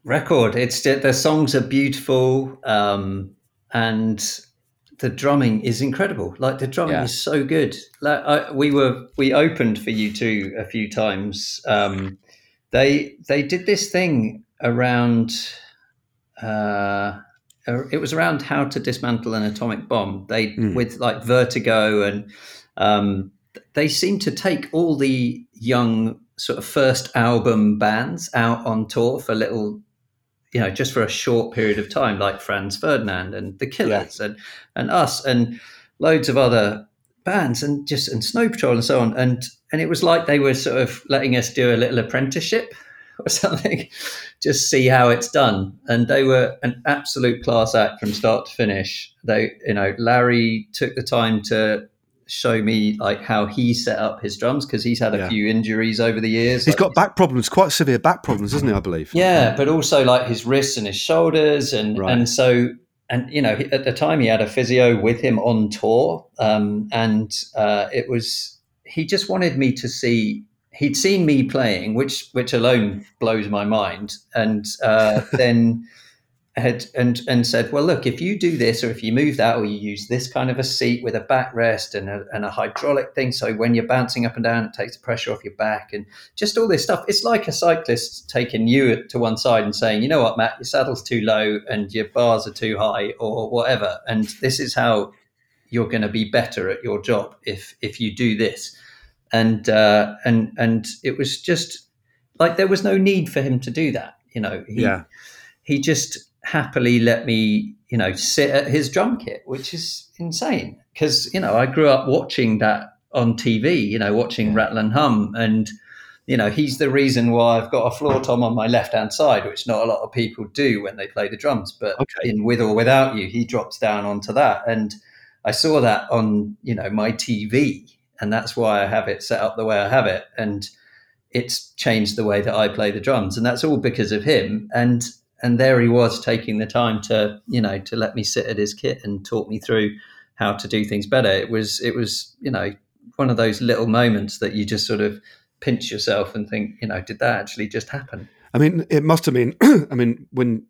record. It's the songs are beautiful, um, and the drumming is incredible. Like the drumming yeah. is so good. Like I, we were, we opened for U2 a few times. Um, they they did this thing around. Uh, it was around how to dismantle an atomic bomb. They mm. with like Vertigo and um, they seem to take all the young sort of first album bands out on tour for little you know, just for a short period of time, like Franz Ferdinand and the Killers yeah. and and us and loads of other bands and just and Snow Patrol and so on. And and it was like they were sort of letting us do a little apprenticeship. or something, just see how it's done. And they were an absolute class act from start to finish. They, you know, Larry took the time to show me like how he set up his drums because he's had a Yeah. few injuries over the years. He's Like, got back problems, quite severe back problems, isn't he? I believe. yeah, but also like his wrists and his shoulders, and Right. and so and you know at the time he had a physio with him on tour, um, and uh, it was he just wanted me to see. He'd seen me playing, which which alone blows my mind, and uh, then had and and said, well, look, if you do this, or if you move that, or you use this kind of a seat with a backrest and a, and a hydraulic thing, so when you're bouncing up and down, it takes the pressure off your back, and just all this stuff. It's like a cyclist taking you to one side and saying, you know what, Matt, your saddle's too low and your bars are too high, or whatever, and this is how you're going to be better at your job if if you do this. And uh, and and it was just like there was no need for him to do that. You know, he, Yeah. he just happily let me, you know, sit at his drum kit, which is insane. Because you know, I grew up watching that on TV. You know, watching Rattle and Hum, and you know, he's the reason why I've got a floor tom on my left hand side, which not a lot of people do when they play the drums. But Okay. in with or without you, he drops down onto that, and I saw that on you know my TV, and that's why I have it set up the way I have it, and it's changed the way that I play the drums, and that's all because of him. And and there he was taking the time to you know to let me sit at his kit and talk me through how to do things better. It was it was you know one of those little moments that you just sort of pinch yourself and think you know did that actually just happen? I mean, it must have been. I mean, when.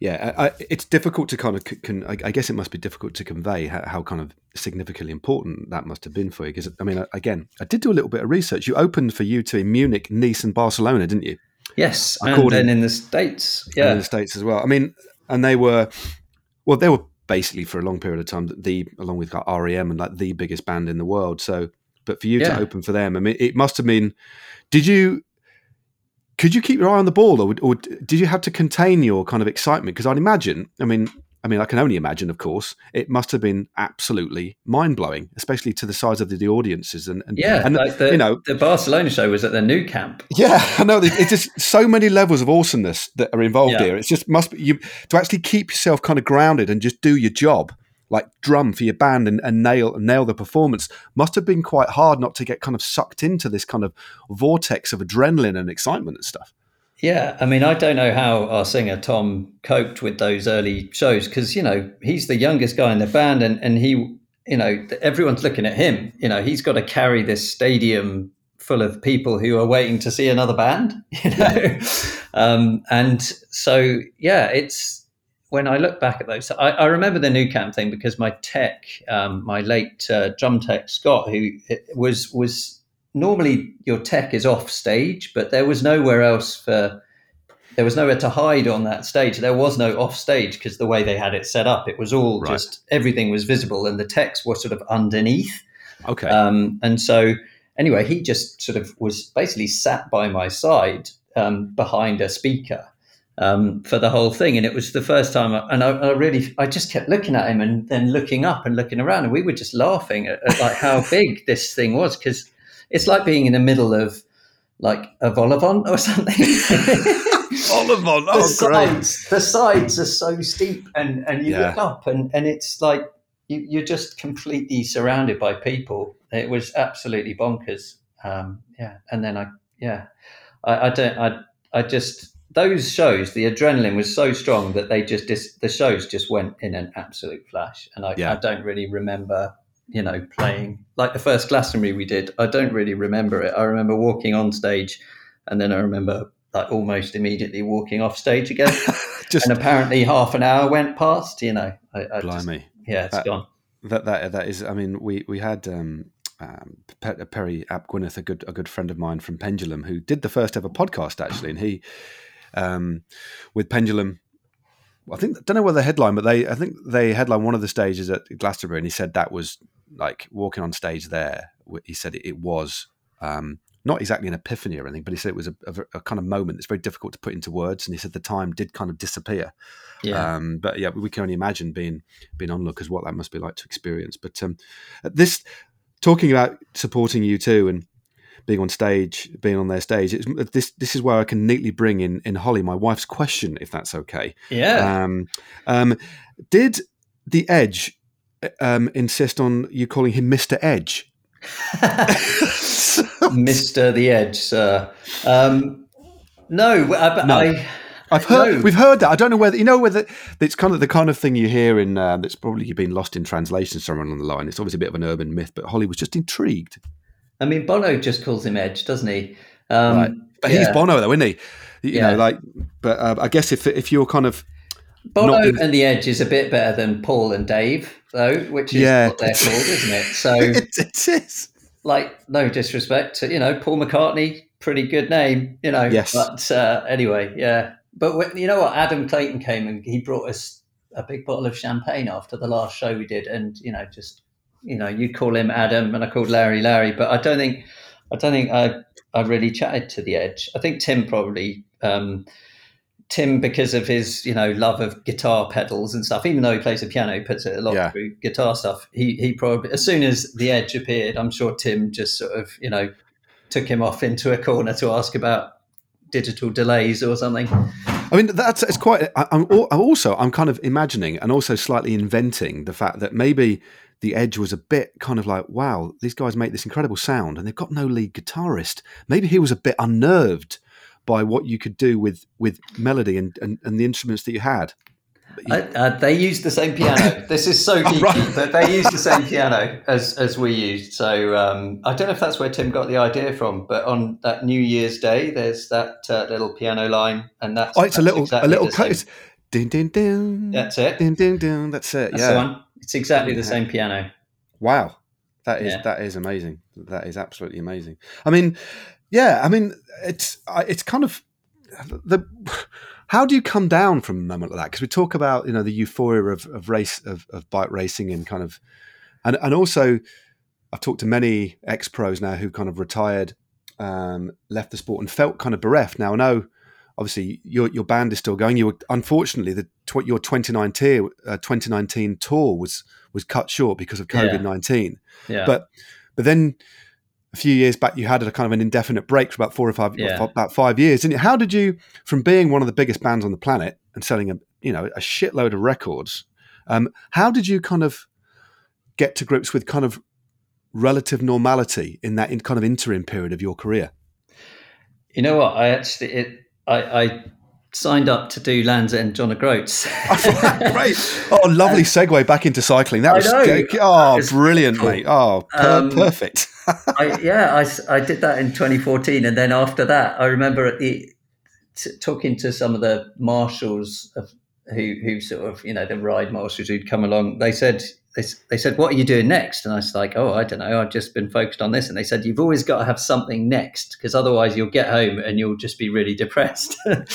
Yeah, I, I, it's difficult to kind of. I, I guess it must be difficult to convey how, how kind of significantly important that must have been for you. Because I mean, again, I did do a little bit of research. You opened for U2 in Munich, Nice, and Barcelona, didn't you? Yes, and then in the states, yeah, in the states as well. I mean, and they were, well, they were basically for a long period of time the along with like REM and like the biggest band in the world. So, but for you Yeah. to open for them, I mean, it must have been. Did you? Could you keep your eye on the ball, or, or did you have to contain your kind of excitement? Because I'd imagine, I mean, I mean, I can only imagine, of course, it must have been absolutely mind blowing, especially to the size of the, the audiences and, and yeah. and like the, you know, the Barcelona show was at the Nou Camp. yeah, I know. It's just so many levels of awesomeness that are involved Yeah. here. It's just must be you to actually keep yourself kind of grounded and just do your job, like drum for your band and, and nail nail the performance. Must have been quite hard not to get kind of sucked into this kind of vortex of adrenaline and excitement and stuff. Yeah, I mean, I don't know how our singer Tom coped with those early shows because you know he's the youngest guy in the band, and and he, you know, everyone's looking at him. You know, he's got to carry this stadium full of people who are waiting to see another band. You know, um, and so yeah, it's when I look back at those. I, I remember the Nou Camp thing because my tech, um, my late uh, drum tech Scott, who was was normally your tech is off stage, but there was nowhere else for there was nowhere to hide on that stage. There was no off stage because the way they had it set up, it was all Right. just everything was visible, and the techs was sort of underneath. Okay, Um, and so, anyway, he just sort of was basically sat by my side um, behind a speaker um, for the whole thing. And it was the first time, I, and I, I really, I just kept looking at him and then looking up and looking around, and we were just laughing at, at like how big this thing was because it's like being in the middle of like a volleyball or something. Olivon, the sides, the sides are so steep, and and you Yeah. look up, and and it's like you, you're just completely surrounded by people. It was absolutely bonkers. Um, yeah, and then I, yeah, I, I don't, I, I just those shows, the adrenaline was so strong that they just dis, the shows just went in an absolute flash, and I, Yeah. I don't really remember. You know, playing like the first Glastonbury we did. I don't really remember it. I remember walking on stage, and then I remember like almost immediately walking off stage again. Just and apparently half an hour went past. You know, I, I just, blimey. yeah, it's Uh, gone. That that that is. I mean, we we had um, um, Perry Ap Gwynedd, a good a good friend of mine from Pendulum, who did the first ever podcast actually, and he um, with Pendulum. I think I don't know whether the headline, but they I think they headline one of the stages at Glastonbury, and he said that was like walking on stage there. He said it, it was um, not exactly an epiphany or anything, but he said it was a, a, a kind of moment that's very difficult to put into words, and he said the time did kind of disappear. Yeah, Um, but yeah, we can only imagine being being onlookers what that must be like to experience. But um, this talking about supporting U2, and being on stage, being on their stage. It's, this this is where I can neatly bring in in Holly, my wife's question, if that's okay. Yeah. Um, um, did the Edge um, insist on you calling him Mister Edge? Mr. The Edge, sir. Um, no, I, No. I, I've heard No. we've heard that. I don't know whether you know whether it's kind of the kind of thing you hear in uh, that's probably been lost in translation somewhere along the line. It's obviously a bit of an urban myth, but Holly was just intrigued. I mean, Bono just calls him Edge, doesn't he? Um, Right. But he's. Bono, though, isn't he? You Yeah. know, like, but uh, I guess if if you're kind of Bono in- and the Edge is a bit better than Paul and Dave, though, which is Yeah. what they're called, isn't it? So, it, it is. like, no disrespect to you know Paul McCartney, pretty good name, you know. Yes. But uh, anyway, yeah. But when, you know what? Adam Clayton came and he brought us a big bottle of champagne after the last show we did, and you know, just you know, you call him Adam, and I called Larry Larry, but I don't think, I don't think I I really chatted to the Edge. I think Tim probably. Um, Tim, because of his, you know, love of guitar pedals and stuff, even though he plays the piano, he puts it a lot Yeah. through guitar stuff. He he probably, as soon as the Edge appeared, I'm sure Tim just sort of, you know, took him off into a corner to ask about digital delays or something. I mean, that's it's quite. I, I'm, I'm also I'm kind of imagining and also slightly inventing the fact that maybe the Edge was a bit kind of like, wow, these guys make this incredible sound and they've got no lead guitarist. Maybe he was a bit unnerved by what you could do with with melody and and, and the instruments that you had. Uh, uh, they used the same piano. This is so geeky, right. but they used the same piano as as we used. So um, I don't know if that's where Tim got the idea from. But on that New Year's Day, there's that uh, little piano line, and that's Oh, it's a little exactly a little cut. ding din din din. That's it. Ding ding ding. That's it. That's yeah. It's exactly the same piano. Wow, that is Yeah. that is amazing. That is absolutely amazing. I mean, yeah, I mean, it's it's kind of the. How do you come down from a moment like that? Because we talk about you know the euphoria of, of race of, of bike racing and kind of, and and also, I've talked to many ex pros now who kind of retired, um, left the sport and felt kind of bereft. Now I know, obviously your your band is still going. You were unfortunately the tw- your 2019 uh, 2019 tour was was cut short because of COVID nineteen. Yeah. But but then a few years back, you had a kind of an indefinite break for about four or five, Yeah. about five years, didn't? How did you, from being one of the biggest bands on the planet and selling a you know a shitload of records, um, how did you kind of get to grips with kind of relative normality in that in kind of interim period of your career? You know what? I actually it I, I signed up to do Lands End John O'Groats. Great. Oh, lovely segue back into cycling. That was oh, brilliant, cool. mate. Oh, per- Um, perfect. I, yeah, I, I did that in 2014, and then after that, I remember at the t- talking to some of the marshals of who who sort of you know the ride marshals who'd come along. They said they, they said, "What are you doing next?" And I was like, "Oh, I don't know. I've just been focused on this." And they said, "You've always got to have something next, because otherwise you'll get home and you'll just be really depressed."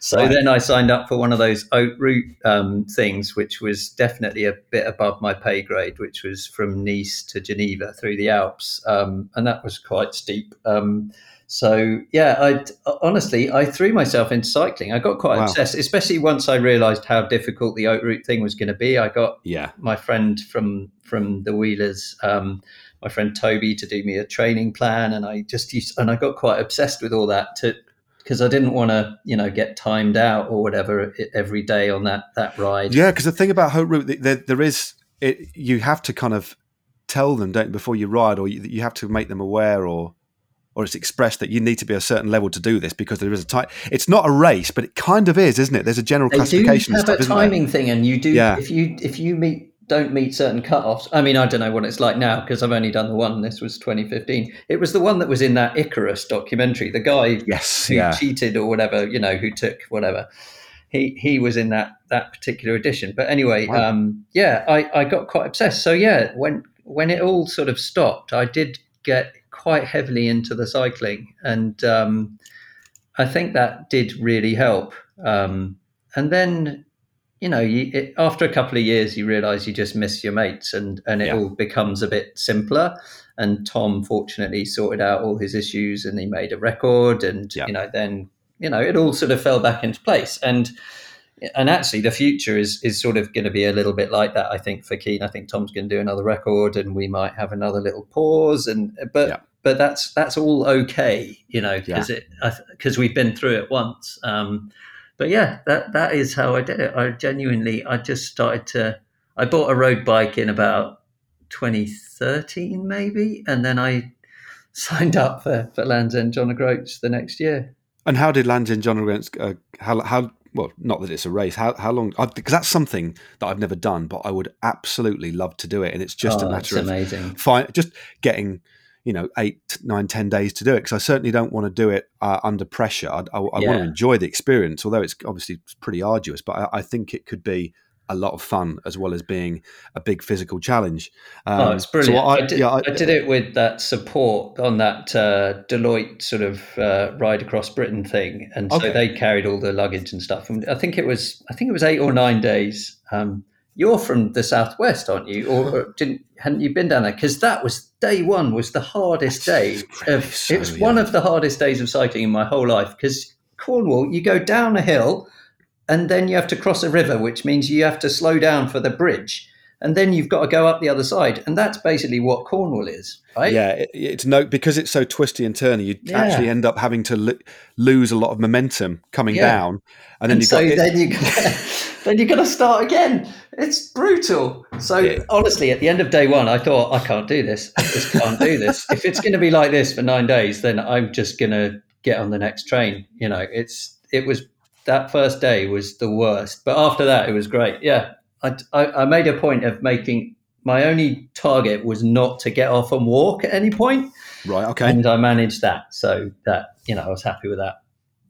so Right. then I signed up for one of those Haute Route um, things, which was definitely a bit above my pay grade, which was from Nice to Geneva through the Alps, um, and that was quite steep. Um, so yeah, I honestly I threw myself into cycling. I got quite Wow. obsessed, especially once I realised how difficult the Haute Route thing was going to be. I got yeah. my friend from from the Wheelers, um, my friend Toby, to do me a training plan, and I just used and I got quite obsessed with all that to because I didn't want to you know get timed out or whatever every day on that that ride. Yeah, because the thing about Haute Route, there, there is it. You have to kind of tell them, don't before you ride, or you, you have to make them aware, or or it's expressed that you need to be a certain level to do this because there is a time. It's not a race, but it kind of is, isn't it? There's a general They do classification and have stuff, a there? timing thing, and you do Yeah. if you if you meet don't meet certain cut-offs. I mean, I don't know what it's like now because I've only done the one. This was 2015. It was the one that was in that Icarus documentary. The guy Yes, who yeah. cheated or whatever, you know, who took whatever. He he was in that that particular edition. But anyway, Wow. um, yeah, I, I got quite obsessed. So yeah, when when it all sort of stopped, I did get quite heavily into the cycling, and um, I think that did really help. Um, and then, you know, you, it, after a couple of years, you realise you just miss your mates, and and it Yeah. all becomes a bit simpler. And Tom fortunately sorted out all his issues, and he made a record, and Yeah. you know, then you know, it all sort of fell back into place. And and actually, the future is is sort of going to be a little bit like that. I think for Keane, I think Tom's going to do another record, and we might have another little pause. And but Yeah. But that's that's all okay, you know, because it because we've been through it once. Um, but yeah, that that is how I did it. I genuinely, I just started to. I bought a road bike in about 2013, maybe, and then I signed up for for Land's End John O'Groats the next year. And how did Land's End John O'Groats? Uh, how how well, not that it's a race. How how long? Because that's something that I've never done, but I would absolutely love to do it. And it's just Oh, a matter of amazing. fi- just getting you know eight, nine, ten days to do it. Because I certainly don't want to do it uh, under pressure. I, I, I want to enjoy the experience, although it's obviously pretty arduous. But I, I think it could be a lot of fun as well as being a big physical challenge. Um, Oh, it's so brilliant. I, I, did, yeah, I- did it with that support on that uh, Deloitte sort of uh, ride across Britain thing, and so they carried all the luggage and stuff. And I think it was, I think it was eight or nine days. Um, you're from the southwest, aren't you? Or, or uh, didn't hadn't you been down there? Because that was day one was the hardest day. Of, So, it was one of the hardest days of cycling in my whole life. Because Cornwall, you go down a hill and then you have to cross a river, which means you have to slow down for the bridge, and then you've got to go up the other side, and that's basically what Cornwall is, right? Yeah, it, it's no because it's so twisty and turny. You Yeah. actually end up having to lo- lose a lot of momentum coming Yeah. down, and then and you've so got then you then you're going to start again. It's brutal. So Yeah. honestly, at the end of day one, I thought I can't do this. I just can't do this. if it's going to be like this for nine days, then I'm just going to get on the next train. You know, it's it was that first day was the worst, but after that, it was great. Yeah, I, I, I made a point of making my only target was not to get off and walk at any point, right. Okay, and I managed that. So that you know, I was happy with that.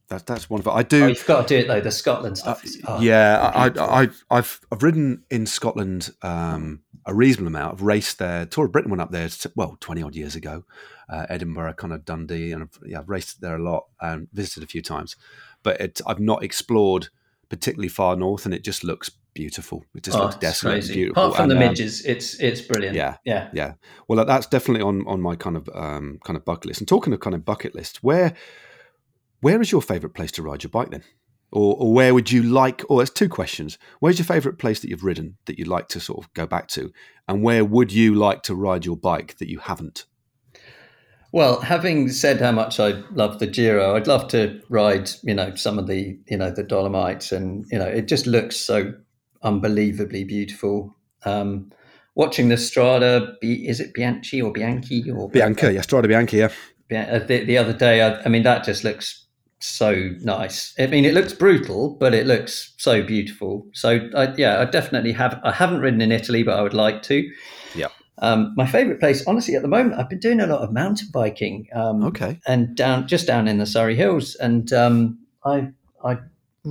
that's that's wonderful. I Oh, do. you've got to do it though. The Scotland stuff. is, oh, yeah, I, I, I've I've I've ridden in Scotland um, a reasonable amount. I've raced there. Tour of Britain went up there. Well, twenty odd years ago. Uh, Edinburgh, kind of Dundee, and I've, yeah, I've raced there a lot and visited a few times. But it, I've not explored particularly far north, and it just looks beautiful. It just Oh, looks desolate and beautiful. Apart from and, the um, midges, it's it's brilliant. yeah. yeah. yeah well that's definitely on on my kind of um kind of bucket list and talking of kind of bucket list where where is your favorite place to ride your bike then or, or where would you like or there's two questions where's your favorite place that you've ridden that you'd like to sort of go back to and where would you like to ride your bike that you haven't Well, having said how much I love the Giro, I'd love to ride, you know, some of the, you know, the Dolomites, and you know, it just looks so unbelievably beautiful. Um, watching the Strada, is it Bianchi or Bianchi or bianca yeah strada Bianchi. yeah uh, the, the other day, I, I mean, that just looks so nice. I mean, it looks brutal, but it looks so beautiful. So, I, yeah, I definitely have. I haven't ridden in Italy, but I would like to. Yeah. Um, my favourite place, honestly, at the moment, I've been doing a lot of mountain biking. Um, okay And down, just down in the Surrey Hills, and um, I, I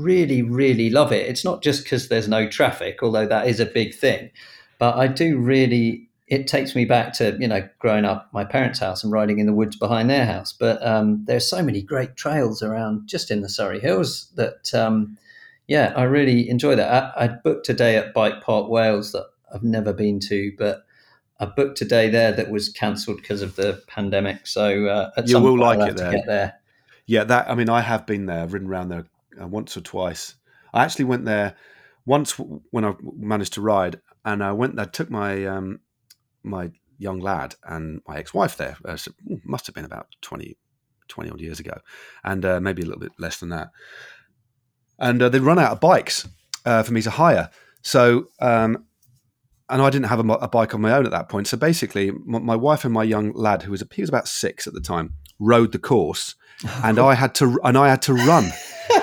really, really love it. It's not just because there's no traffic, although that is a big thing, but I do really. It takes me back to you know growing up my parents' house and riding in the woods behind their house. But um, there's so many great trails around just in the Surrey Hills that um, yeah, I really enjoy that. I, I booked a day at Bike Park Wales that I've never been to, but I booked a day there that was cancelled because of the pandemic. So uh, at You some will point like I'll it there. Get there. Yeah, that I mean, I have been there. I've ridden around there uh, once or twice. I actually went there once when I managed to ride, and I went there. Took my um, my young lad and my ex-wife there. Uh, so, ooh, must have been about 20, 20 odd years ago, and uh, maybe a little bit less than that. And uh, they'd run out of bikes uh, for me to hire. So, um, and I didn't have a, a bike on my own at that point. So basically, my, my wife and my young lad, who was he was about six at the time, rode the course, and I had to and I had to run.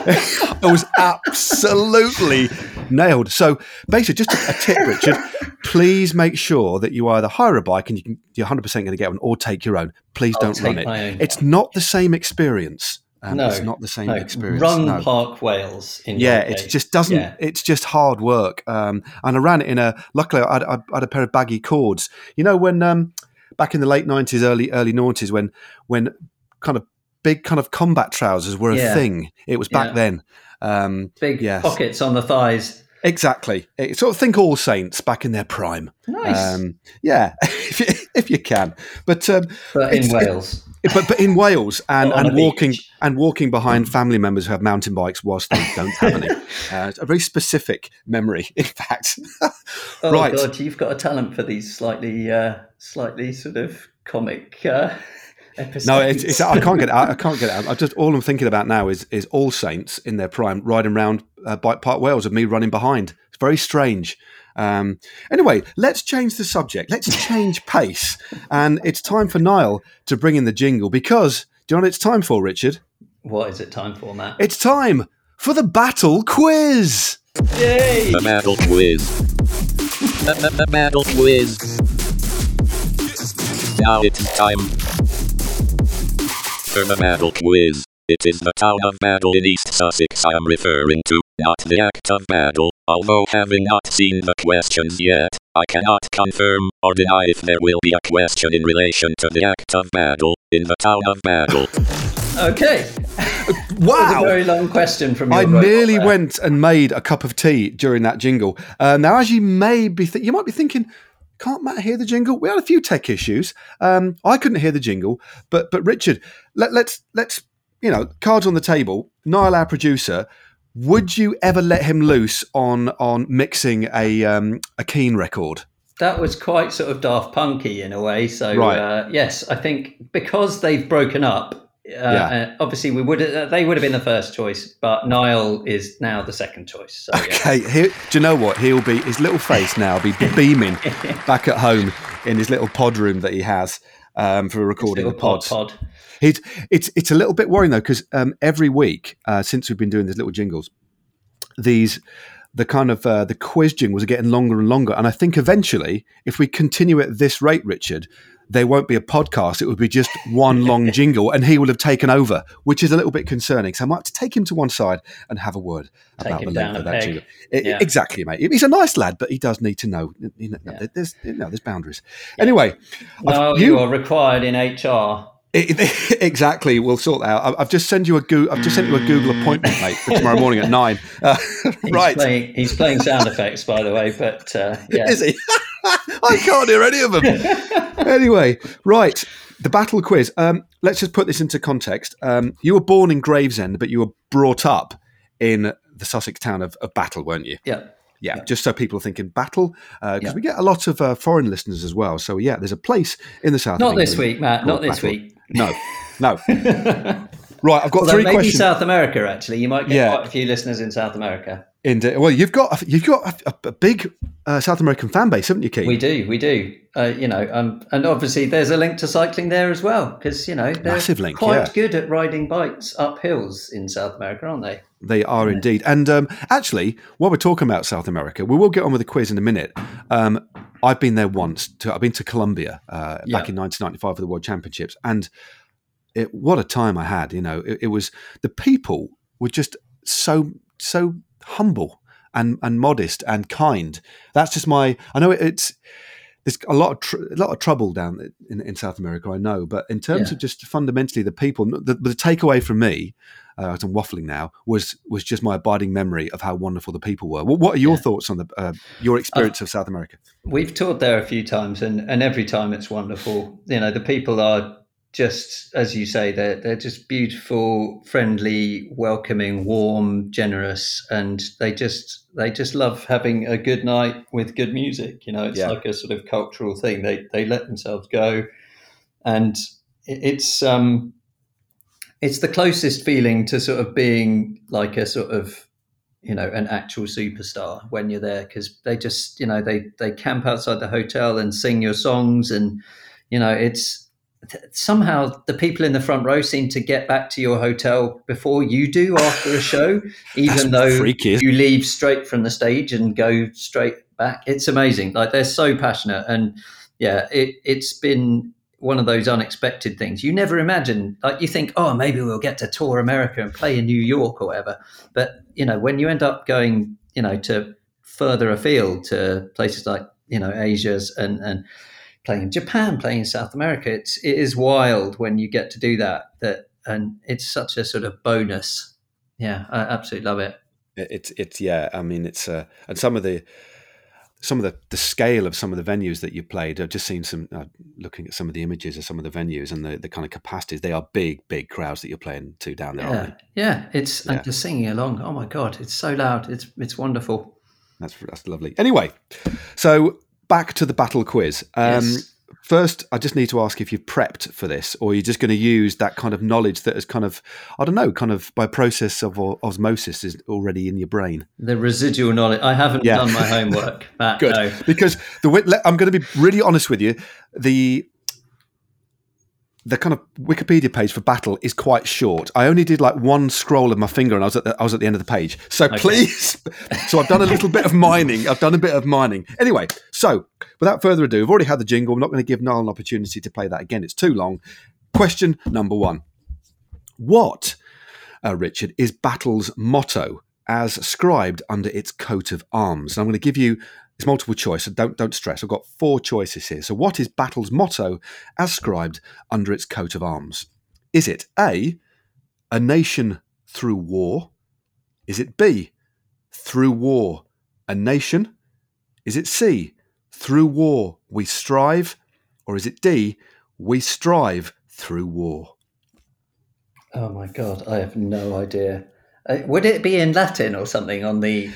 I was absolutely nailed. So basically, just a, a tip, Richard. Please make sure that you either hire a bike and you can, you're 100 percent going to get one, or take your own. Please I'll don't run it. It's not the same experience. Um, No, it's not the same No, experience. Run no. Park Wales. In Yeah, it just doesn't. Yeah. It's just hard work. Um, and I ran it in a. Luckily, I had, I had a pair of baggy cords. You know, when um, back in the late nineties, early early noughties, when when kind of big kind of combat trousers were a Yeah. thing. It was back Yeah. then. Um, Big yes. pockets on the thighs. exactly. It, sort of think All Saints back in their prime. Nice, Um, yeah, if you, if you can. But um, but in Wales. but but in Wales and, and walking beach. and walking behind family members who have mountain bikes whilst they don't have any. Uh, a very specific memory, in fact. Oh right. God, you've got a talent for these slightly, uh, slightly sort of comic uh, episodes. No, it's, it's I can't get out. I can't get out. I just all I'm thinking about now is is All Saints in their prime riding around uh, Bike Park Wales with me running behind. It's very strange. Um, anyway, let's change the subject. Let's change pace, and it's time for Niall to bring in the jingle because do you know what it's time for, Richard? What is it time for, Matt? It's time for the battle quiz. Yay! The battle quiz. The, the, the battle quiz. Now it's time for the battle quiz. It is the town of Battle in East Sussex I am referring to, not the act of battle. Although having not seen the questions yet, I cannot confirm or deny if there will be a question in relation to the act of battle in the town of Battle. Okay. That was a Wow. very long question from your I nearly there. went and made a cup of tea during that jingle. Uh, now, as you may be, th- you might be thinking, can't Matt hear the jingle? We had a few tech issues. Um, I couldn't hear the jingle, but but Richard, let, let's let's you know, cards on the table. Niall, our producer, would you ever let him loose on on mixing a um, a Keane record? That was quite sort of Daft Punky in a way. So Right. uh, yes, I think because they've broken up. Uh, Yeah. uh, obviously, we would uh, they would have been the first choice, but Niall is now the second choice. So, yeah. Okay, here, do you know what? He'll be his little face now will be beaming back at home in his little pod room that he has um, for recording the pod pods. pod. It's it's it's a little bit worrying though because um, every week uh, since we've been doing these little jingles, these the kind of uh, the quiz jingles are getting longer and longer, and I think eventually, if we continue at this rate, Richard, there won't be a podcast. It would be just one long jingle, and he will have taken over, which is a little bit concerning. So I might have to take him to one side and have a word Take about the length of that jingle. Yeah. Exactly, mate. He's a nice lad, but he does need to know. You know Yeah. There's you know, there's boundaries. Anyway, No, you- you are required in HR. it, it- exactly. We'll sort that out. I've just sent you a Go- I've just sent you a Google appointment, mate, for tomorrow morning at nine. Uh, He's right? Playing, he's playing sound effects, by the way, but uh, yeah. Is he? I can't hear any of them. anyway, right. The battle quiz. Um, let's just put this into context. Um, you were born in Gravesend, but you were brought up in the Sussex town of, of Battle, weren't you? Yeah. Yeah, just so people are thinking Battle, because Yeah. we get a lot of uh, foreign listeners as well. So yeah, there's a place in the south. Not this week, Matt. Not this Battle. week. No, no. right, I've got Although three maybe questions. South America, actually. You might get Yeah. quite a few listeners in South America. Indeed. Well, you've got you've got a, a big uh, South American fan base, haven't you, Keith? We do, we do. Uh, you know, um, and obviously there's a link to cycling there as well, because you know they're Massive link, quite yeah. good at riding bikes up hills in South America, aren't they? They are indeed. And um, actually, while we're talking about South America, we will get on with the quiz in a minute. Um, I've been there once. To, I've been to Colombia uh, Yeah. back in 1995 for the World Championships, and it, what a time I had! You know, it, it was the people were just so so humble and and modest and kind. That's just my. I know it, it's. There's a lot of tr- a lot of trouble down in, in South America, I know. But in terms Yeah. of just fundamentally the people, the, the takeaway from me, uh, I'm waffling now, was was just my abiding memory of how wonderful the people were. What, what are your Yeah. thoughts on the uh, your experience of South America? We've toured there a few times, and, and every time it's wonderful. You know, the people are just, as you say, they're, they're just beautiful, friendly, welcoming, warm, generous, and they just they just love having a good night with good music. You know, it's Yeah. like a sort of cultural thing. They they let themselves go, and it's um it's the closest feeling to sort of being like a sort of you know an actual superstar when you're there because they just you know they they camp outside the hotel and sing your songs and you know it's somehow the people in the front row seem to get back to your hotel before you do after a show even though freaky, you leave straight from the stage and go straight back. It's amazing. Like they're so passionate. And yeah it it's been one of those unexpected things. You never imagine. Like you think oh maybe we'll get to tour america and play in new york or whatever. But you know when you end up going you know to further afield to places like you know asia's and and playing in japan playing in south america it's it is wild when you get to do that that and it's such a sort of bonus yeah i absolutely love it It- It's it's yeah. I mean, it's uh, and some of the some of the, the scale of some of the venues that you played. I've just seen some uh, looking at some of the images of some of the venues and the, the kind of capacities. They are big, big crowds that you're playing to down there, yeah aren't they? yeah it's Yeah. and just singing along oh my god it's so loud it's it's wonderful That's that's lovely. Anyway, so back to the battle quiz. Um, Yes. First, I just need to ask if you've prepped for this, or you're just going to use that kind of knowledge that is kind of, I don't know, kind of by process of osmosis is already in your brain. The residual knowledge. I haven't Yeah. done my homework. Matt, Good, No. because the I'm going to be really honest with you. The the kind of Wikipedia page for Battle is quite short. I only did like one scroll of my finger, and I was at the, I was at the end of the page. So please, so I've done a little bit of mining. I've done a bit of mining. Anyway, so without further ado, I've already had the jingle. I'm not going to give Niall an opportunity to play that again. It's too long. Question number one: What, uh, Richard, is Battle's motto as scribed under its coat of arms? And I'm going to give you it's multiple choice, so don't don't stress. I've got four choices here. So, what is Battle's motto as scribed under its coat of arms? Is it A, a nation through war? Is it B, through war, a nation? Is it C, through war we strive? Or is it D, we strive through war? Oh my god, I have no idea. Uh, would it be in Latin or something on the?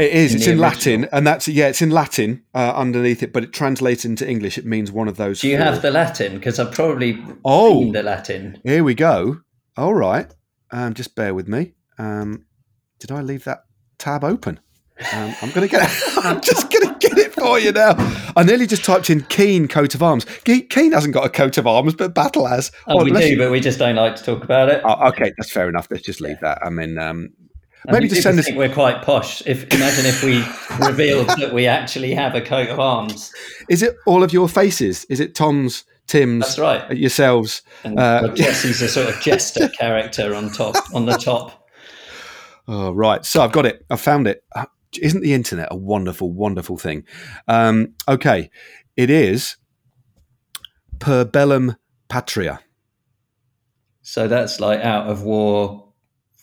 It is. In it's in original. Latin, and that's yeah, it's in Latin uh, underneath it, but it translates into English. It means one of those. Do you four. have the Latin? Because I've probably Oh. seen the Latin. Here we go. All right. Um, just bear with me. Um, did I leave that tab open? Um, I'm going to get. I'm just going to get it for you now. I nearly just typed in Keane coat of arms. Ke- Keane hasn't got a coat of arms, but Battle has. Oh, we do, you. but we just don't like to talk about it. Oh, okay, that's fair enough. Let's just leave that. I mean, um, And maybe just send us. think we're quite posh. If imagine if we revealed that we actually have a coat of arms. Is it all of your faces? Is it Tom's, Tim's, That's right. yourselves? And Uh, Jesse's a sort of jester character on top, on the top. Oh, right. So I've got it. I found it. Uh, Isn't the internet a wonderful, wonderful thing? Um, okay. It is per bellum patria. So that's like out of war.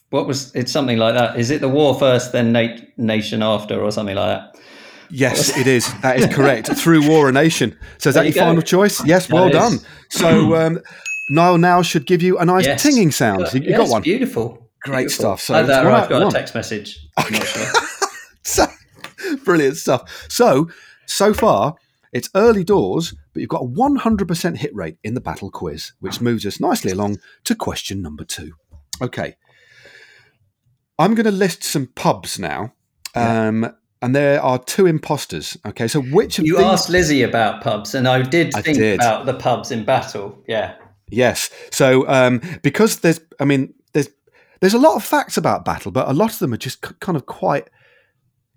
What was it's something like that? Is it the war first, then na- nation after, or something like that? Yes, it is. That is correct. Through war a nation. So is There that you your go. final choice? Yes, That well is. done. So um, Niall now should give you a nice Yes. tinging sound. You, you got one. Beautiful. Great Beautiful. stuff. So Either that or I've got a text message. I'm not sure. So, brilliant stuff. So, so far, it's early doors, but you've got a 100% hit rate in the battle quiz, which moves us nicely along to question number two. Okay. I'm going to list some pubs now. Um, and there are two imposters. Okay. So, which of You asked Lizzie about pubs, and I did I think did. about the pubs in battle. Yeah. Yes. So um, because there's, I mean, there's there's a lot of facts about battle, but a lot of them are just c- kind of quite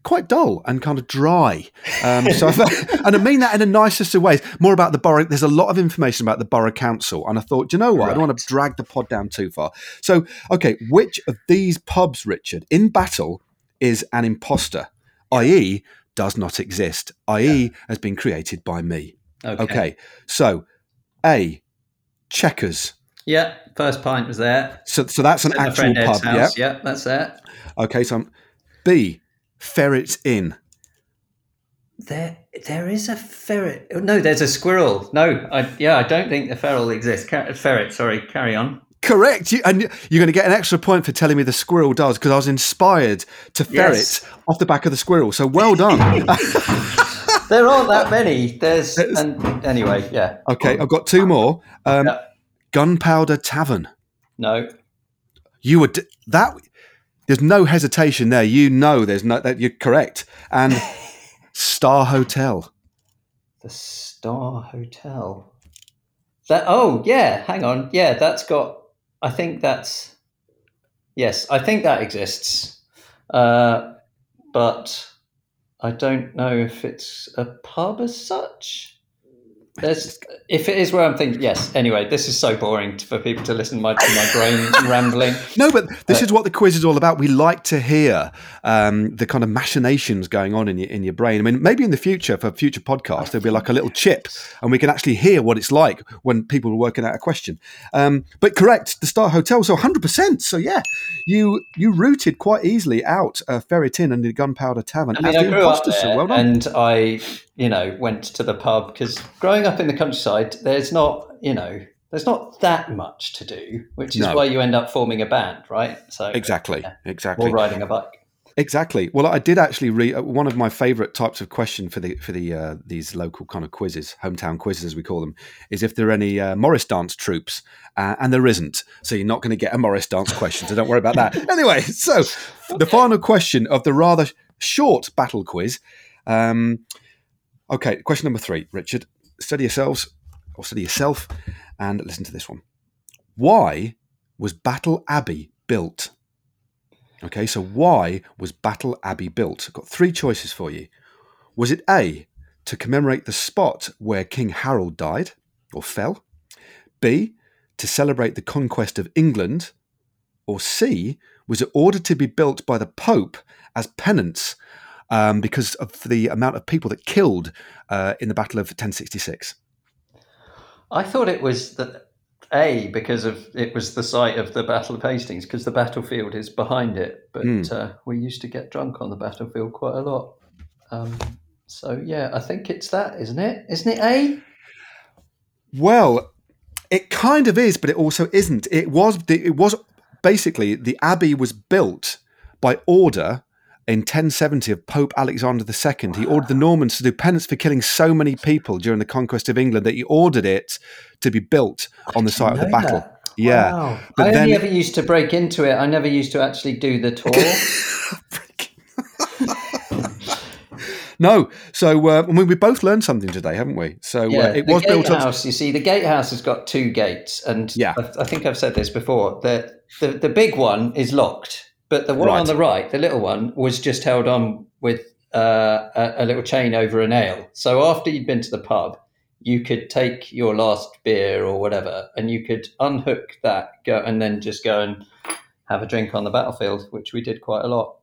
quite dull and kind of dry. Um, so, I thought- and I mean that in the nicest of ways. More about the borough. There's a lot of information about the borough council, and I thought, "Do you know what? I don't want to drag the pod down too far. So, okay, which of these pubs, Richard, in battle, is an imposter, i.e., does not exist, i.e., has been created by me? Okay. Okay. So, A, Checkers. Yeah. First pint was there. So, so that's an actual pub. Yeah. house. Yeah, that's it. Okay. So, I'm, B, Ferret's in? There, there is a ferret. No, there's a squirrel. No, I, yeah, I don't think the feral exists. Car- ferret, sorry. Carry on. Correct. You, and you're going to get an extra point for telling me the squirrel does because I was inspired to ferret Yes. off the back of the squirrel. So well done. There aren't that many. There's and anyway, yeah. okay. I've got two more. Um, Yeah. Gunpowder Tavern. No, You would that. There's no hesitation there. You know, there's no that you're correct. And Star Hotel. the Star Hotel. That oh yeah, hang on. Yeah, that's got. I think that's. Yes, I think that exists, uh, but I don't know if it's a pub as such. There's, if it is where I'm thinking, yes. Anyway, this is so boring for people to listen to my, to my brain rambling. No, but this is what the quiz is all about. We like to hear um, the kind of machinations going on in your in your brain. I mean, maybe in the future for future podcasts, there'll be like a little chip, and we can actually hear what it's like when people are working out a question. Um, but correct, the Star Hotel, so 100. percent So yeah, you you rooted quite easily out uh, Ferret Inn and the Gunpowder Tavern I mean, as I the grew up there, so well done. and I, you know, went to the pub because growing up in the countryside, there's not, you know, there's not that much to do, which is No. why you end up forming a band, right? So exactly, exactly. or riding a bike. Exactly. Well, I did actually read uh, one of my favourite types of question for the for the uh, these local kind of quizzes, hometown quizzes as we call them, is if there are any uh, Morris dance troops, uh, and there isn't. So you're not going to get a Morris dance question. So don't worry about that. Anyway, so the final question of the rather short battle quiz. Um, okay, question number three, Richard. Study yourselves or study yourself, and listen to this one. Why was Battle Abbey built? Okay, so why was Battle Abbey built? I've got three choices for you. Was it A, to commemorate the spot where King Harold died or fell? B, to celebrate the conquest of England? Or C, was it ordered to be built by the Pope as penance um, because of the amount of people that killed uh, in the Battle of 1066? I thought it was that a because of it was the site of the Battle of Hastings because the battlefield is behind it. But Mm. uh, we used to get drunk on the battlefield quite a lot. Um, so yeah, I think it's that, isn't it? Isn't it A? Well, it kind of is, but it also isn't. It was it was basically the abbey was built by order in 1070 of Pope Alexander II. He ordered the Normans to do penance for killing so many people during the conquest of England that he ordered it to be built on the site of the battle. that. Yeah. Wow. But I then- only ever used to break into it. I never used to actually do the tour. No, so uh, I mean, we both learned something today, haven't we? So yeah, uh, it was built on. gatehouse. You see, the gatehouse has got two gates, and Yeah. I, I think I've said this before. The, the the big one is locked, but the one Right. on the right, the little one, was just held on with uh, a, a little chain over a nail. So after you'd been to the pub, you could take your last beer or whatever, and you could unhook that, go, and then just go and have a drink on the battlefield, which we did quite a lot.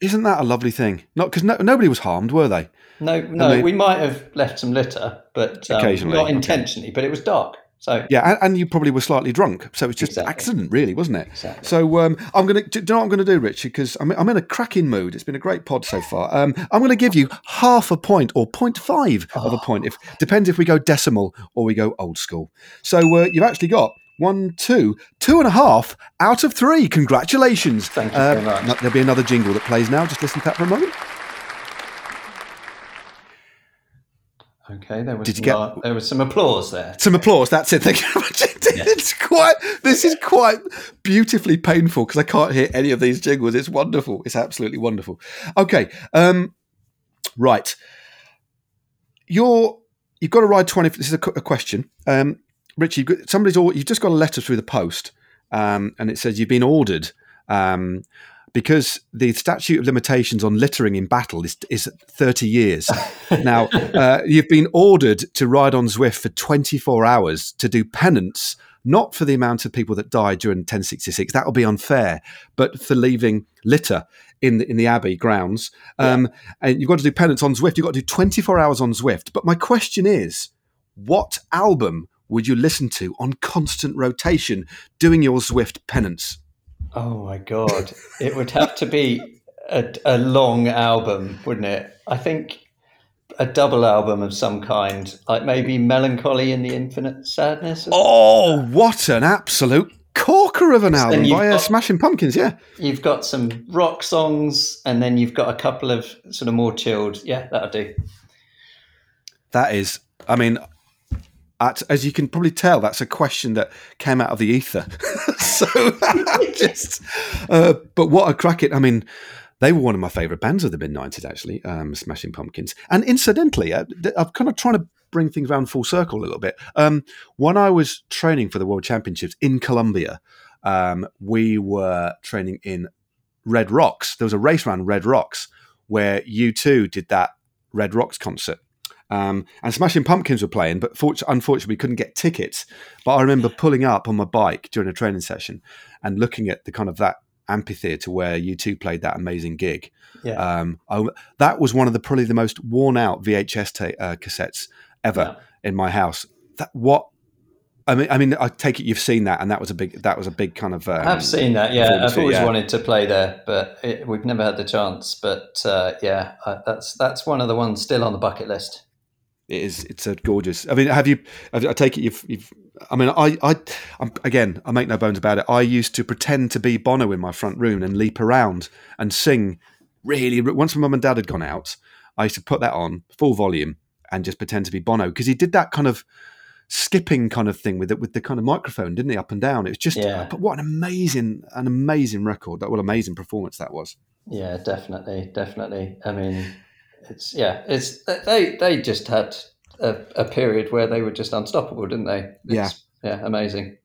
Isn't that a lovely thing? Not because no, nobody was harmed, were they? No, no, they- we might have left some litter, but um, Occasionally, not okay. intentionally. But it was dark, so Yeah, and, and you probably were slightly drunk, so it's just Exactly. accident, really, wasn't it? Exactly. So um, I'm going to. Do you know what I'm going to do, Richard? Because I'm, I'm in a cracking mood. It's been a great pod so far. Um, I'm going to give you half a point or 0.5 of Oh. a point. If depends if we go decimal or we go old school. So uh, you've actually got one, two, two and a half out of three. Congratulations! Thank you Uh, very much. there'll be another jingle that plays now. Just listen to that for a moment. Okay, there was Did you some, get- uh, there was some applause there. Some applause. That's it. Thank you very much. It's quite. This is quite beautifully painful because I can't hear any of these jingles. It's wonderful. It's absolutely wonderful. Okay. Um, right. You're. You've got to ride twenty. This is a, a question. Um, Rich, you've got, somebody's. You've just got a letter through the post, um, and it says you've been ordered. Um, because the statute of limitations on littering in battle is, is 30 years. now, uh, you've been ordered to ride on Zwift for 24 hours to do penance, not for the amount of people that died during 1066. That will be unfair, but for leaving litter in the, in the Abbey grounds. Um, And you've got to do penance on Zwift. You've got to do 24 hours on Zwift. But my question is what album would you listen to on constant rotation doing your Zwift penance? Oh my god! it would have to be a, a long album, wouldn't it? I think a double album of some kind, like maybe "Mellon Collie and the Infinite Sadness." Oh, what an absolute corker of an album by uh, got- Smashing Pumpkins, yeah. You've got some rock songs, and then you've got a couple of sort of more chilled. Yeah, that'll do. That is, I mean, at, as you can probably tell, that's a question that came out of the ether. so, just, uh, but what a crack it! I mean, they were one of my favourite bands of the mid '90s, actually, um, Smashing Pumpkins. And incidentally, uh, I'm kind of trying to bring things around full circle a little bit. Um, when I was training for the World Championships in Colombia, um, we were training in Red Rocks. There was a race around Red Rocks where U2 did that Red Rocks concert. Um, and Smashing Pumpkins were playing, but fort- unfortunately, we couldn't get tickets. But I remember pulling up on my bike during a training session and looking at the kind of that amphitheatre where U2 played that amazing gig. Yeah. Um, I, that was one of the probably the most worn out VHS ta- uh, cassettes ever in my house. That what I mean, I mean, I take it you've seen that, and that was a big that was a big kind of. Um, I've seen that. Yeah, I've always yeah. wanted to play there, but it, we've never had the chance. But uh, yeah, I, that's that's one of the ones still on the bucket list. It is. It's a gorgeous. I mean, have you? I take it you've. you've I mean, I, I, I'm, again, I make no bones about it. I used to pretend to be Bono in my front room and leap around and sing really once my mum and dad had gone out, I used to put that on full volume and just pretend to be Bono because he did that kind of skipping kind of thing with it with the kind of microphone, didn't he? Up and down. It was just Yeah. but what an amazing, an amazing record. That what amazing performance that was. Yeah, definitely, definitely. I mean, it's yeah, it's they they just had a, a period where they were just unstoppable, didn't they? Yeah. It's- yeah, amazing.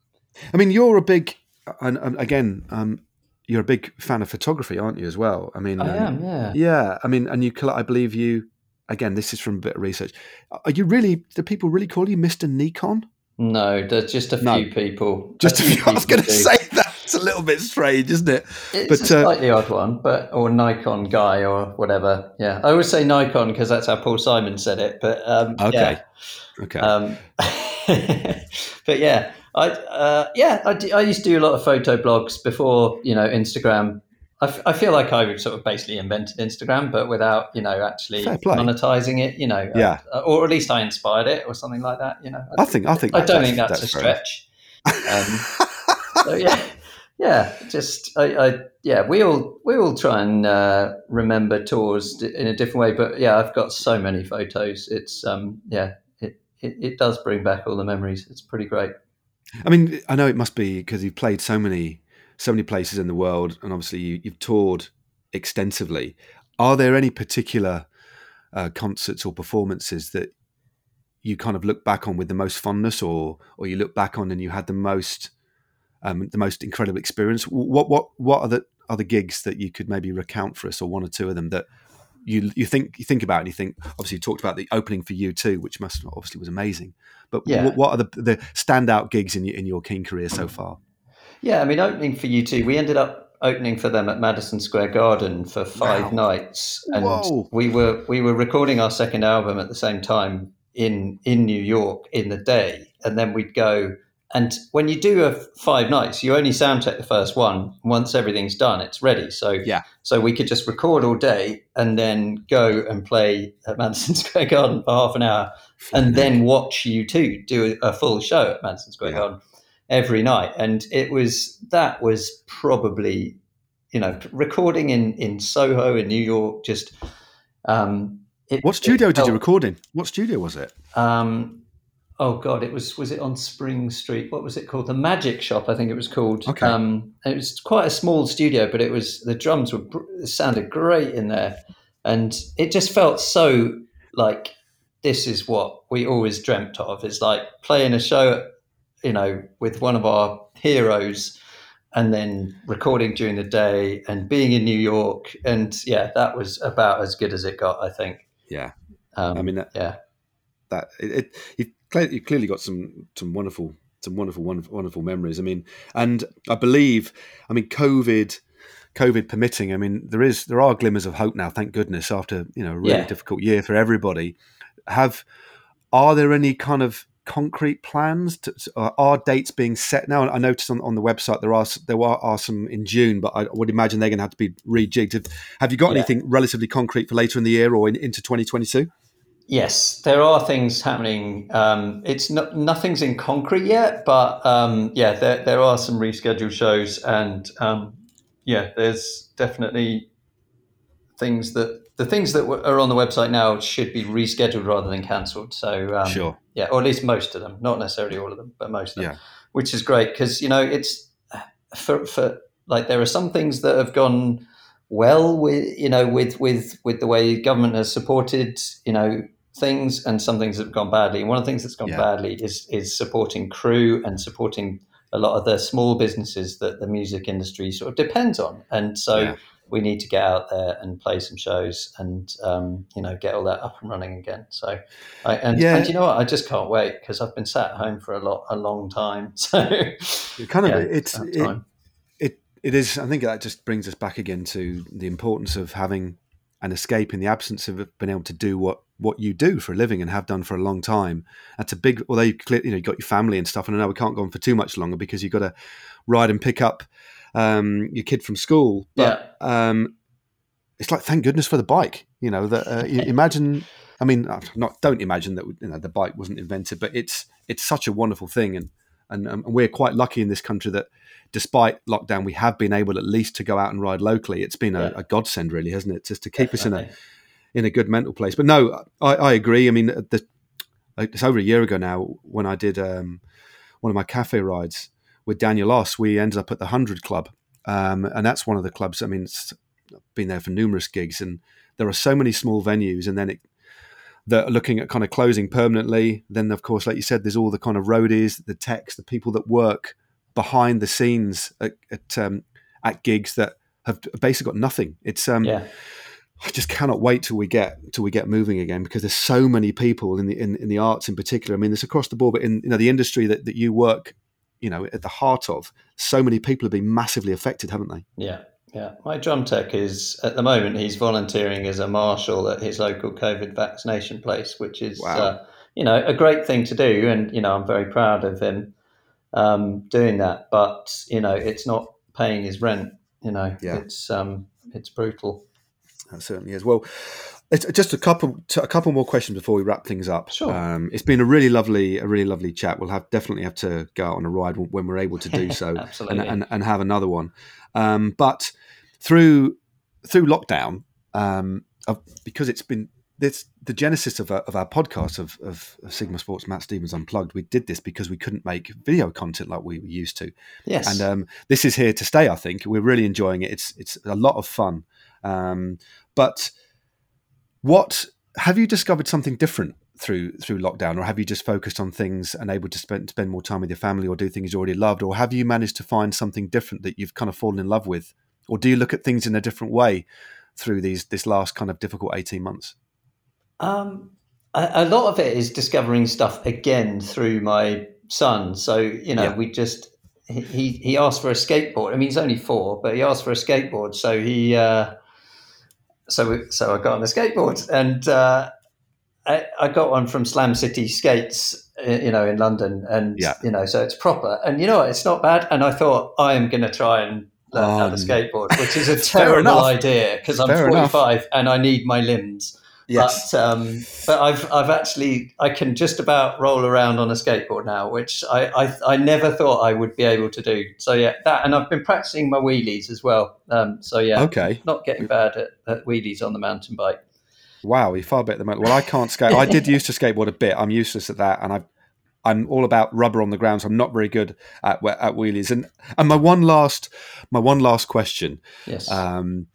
I mean, you're a big, and, and again, um, you're a big fan of photography, aren't you? As well. I mean, I um, am, yeah. Yeah, I mean, and you, I believe you. Again, this is from a bit of research. Are you really? Do people really call you Mister Nikon? No, there's just a No. few people. Just a few. I was going to say that. It's a little bit strange, isn't it? It's but, a uh, slightly odd one, but or Nikon guy or whatever. Yeah, I always say Nikon because that's how Paul Simon said it. But um, Okay. yeah. Okay. Um, but yeah, I uh, yeah I, d- I used to do a lot of photo blogs before you know Instagram. I, f- I feel like I sort of basically invented Instagram, but without you know actually monetizing it. You know, Yeah. uh, or at least I inspired it or something like that. You know, I think. I think. I don't think that's, a stretch. Um, so yeah, yeah, just I, I yeah, we all we all try and uh, remember tours in a different way. But yeah, I've got so many photos. It's um yeah, it, it, it does bring back all the memories. It's pretty great. I mean, I know it must be because you've played so many, so many places in the world, and obviously you, you've toured extensively. Are there any particular uh, concerts or performances that you kind of look back on with the most fondness, or or you look back on and you had the most, um, the most incredible experience? What what what are the the gigs that you could maybe recount for us, or one or two of them that you you think you think about and you think obviously you talked about the opening for U2, which must obviously was amazing. But Yeah. what, what are the the standout gigs in your, in your King career so far? Yeah, I mean, opening for U2, we ended up opening for them at Madison Square Garden for five Wow. nights, and Whoa. we were we were recording our second album at the same time in in New York in the day, and then we'd go. And when you do a five nights, you only sound check the first one. Once everything's done, it's ready. So Yeah. so we could just record all day and then go and play at Madison Square Garden for half an hour, and then watch U2 do a, full show at Madison Square Yeah. Garden every night. And it was that was probably, you know, recording in in Soho in New York. Just um, it, What studio it did you record in? What studio was it? Um, oh God, it was was it on Spring Street? What was it called? The Magic Shop, I think it was called. Okay. Um, it was quite a small studio, but it was the drums were it sounded great in there, and it just felt so like this is what we always dreamt of. It's like playing a show, you know, with one of our heroes. And then recording during the day and being in New York, and yeah, that was about as good as it got, I think. Yeah, Um, I mean that, yeah, that it, it you've, clearly, you've clearly got some some wonderful some wonderful wonderful wonderful memories. I mean, and I believe, I mean, COVID. COVID permitting, I mean, there is there are glimmers of hope now. Thank goodness, after you know a really Yeah. difficult year for everybody. Have are there any kind of concrete plans? To, uh, are dates being set now? I noticed on, on the website there are there are, are some in June, but I would imagine they're going to have to be rejigged. Have, have you got Yeah. anything relatively concrete for later in the year or in, into 2022? Yes, there are things happening. Um, it's not nothing's in concrete yet, but um, yeah, there there are some rescheduled shows, and um, yeah, there's definitely things that the things that are on the website now should be rescheduled rather than cancelled. So um, Sure. yeah, or at least most of them, not necessarily all of them, but most of them, Yeah. which is great because you know it's for for like there are some things that have gone well with you know with with with the way government has supported you know things and some things that have gone badly. And one of the things that's gone Yeah. badly is is supporting crew and supporting a lot of the small businesses that the music industry sort of depends on. And so Yeah. we need to get out there and play some shows and um, you know get all that up and running again. So I, and, Yeah. and you know what? I just can't wait because I've been sat at home for a lot a long time. So It kind of yeah, it's it, it it is. I think that just brings us back again to the importance of having an escape in the absence of being able to do what what you do for a living and have done for a long time. That's a big. Although you you know you got your family and stuff, and I know we can't go on for too much longer because you've got to ride and pick up um, your kid from school. But um, it's like thank goodness for the bike. You know that uh, you imagine. I mean, uh, not don't imagine that you know the bike wasn't invented, but it's it's such a wonderful thing, and and, um, and we're quite lucky in this country that despite lockdown, we have been able at least to go out and ride locally. It's been a, Yeah. a godsend, really, hasn't it? Just to keep us in a in a good mental place. But no, I, I agree. I mean, the, it's over a year ago now when I did um, one of my cafe rides with Daniel Oss. We ended up at the Hundred Club, um, and that's one of the clubs. I mean, it's been there for numerous gigs, and there are so many small venues, and then it. That are looking at kind of closing permanently. Then, of course, like you said, there's all the kind of roadies, the techs, the people that work behind the scenes at at, um, at gigs that have basically got nothing. It's um, Yeah. I just cannot wait till we get till we get moving again because there's so many people in the in, in the arts in particular. I mean, it's across the board, but in you know the industry that, that you work, you know, at the heart of, so many people have been massively affected, haven't they? Yeah, yeah. My drum tech is at the moment he's volunteering as a marshal at his local COVID vaccination place, which is Wow. uh, you know a great thing to do, and you know I'm very proud of him um, doing that. But you know it's not paying his rent. You know, Yeah. it's um, it's brutal. That certainly is. Well, it's just a couple a couple more questions before we wrap things up. Sure. Um, it's been a really lovely a really lovely chat. We'll have definitely have to go out on a ride when we're able to do so, and, Absolutely. and and have another one. Um, but through through lockdown, um, because it's been this the genesis of our, of our podcast of, of Sigma Sports Matt Stephens Unplugged. We did this because we couldn't make video content like we used to. Yes. and um, this is here to stay. I think we're really enjoying it. It's it's a lot of fun. Um, but what have you discovered something different through through lockdown, or have you just focused on things and able to spend spend more time with your family, or do things you already loved, or have you managed to find something different that you've kind of fallen in love with, or do you look at things in a different way through these this last kind of difficult eighteen months? Um, a, a lot of it is discovering stuff again through my son. So you know, Yeah. we just he he asked for a skateboard. I mean, he's only four, but he asked for a skateboard. So he uh, so we, so I got on the skateboard and. Uh, I, I got one from Slam City Skates, uh, you know, in London, and Yeah. you know, so it's proper. And you know, what, it's not bad. And I thought I am going to try and learn how Um, to skateboard, which is a terrible idea because I'm Fair enough. 45 and I need my limbs. But um, but I've I've actually I can just about roll around on a skateboard now, which I, I I never thought I would be able to do. So yeah, that and I've been practicing my wheelies as well. Um, so yeah, Okay. not getting bad at, at wheelies on the mountain bike. Wow, you're far better than me. Well, I can't skate. I did used to skateboard a bit. I'm useless at that, and I, I'm all about rubber on the ground, so I'm not very good at at wheelies. And and my one last, my one last question. Yes. Um,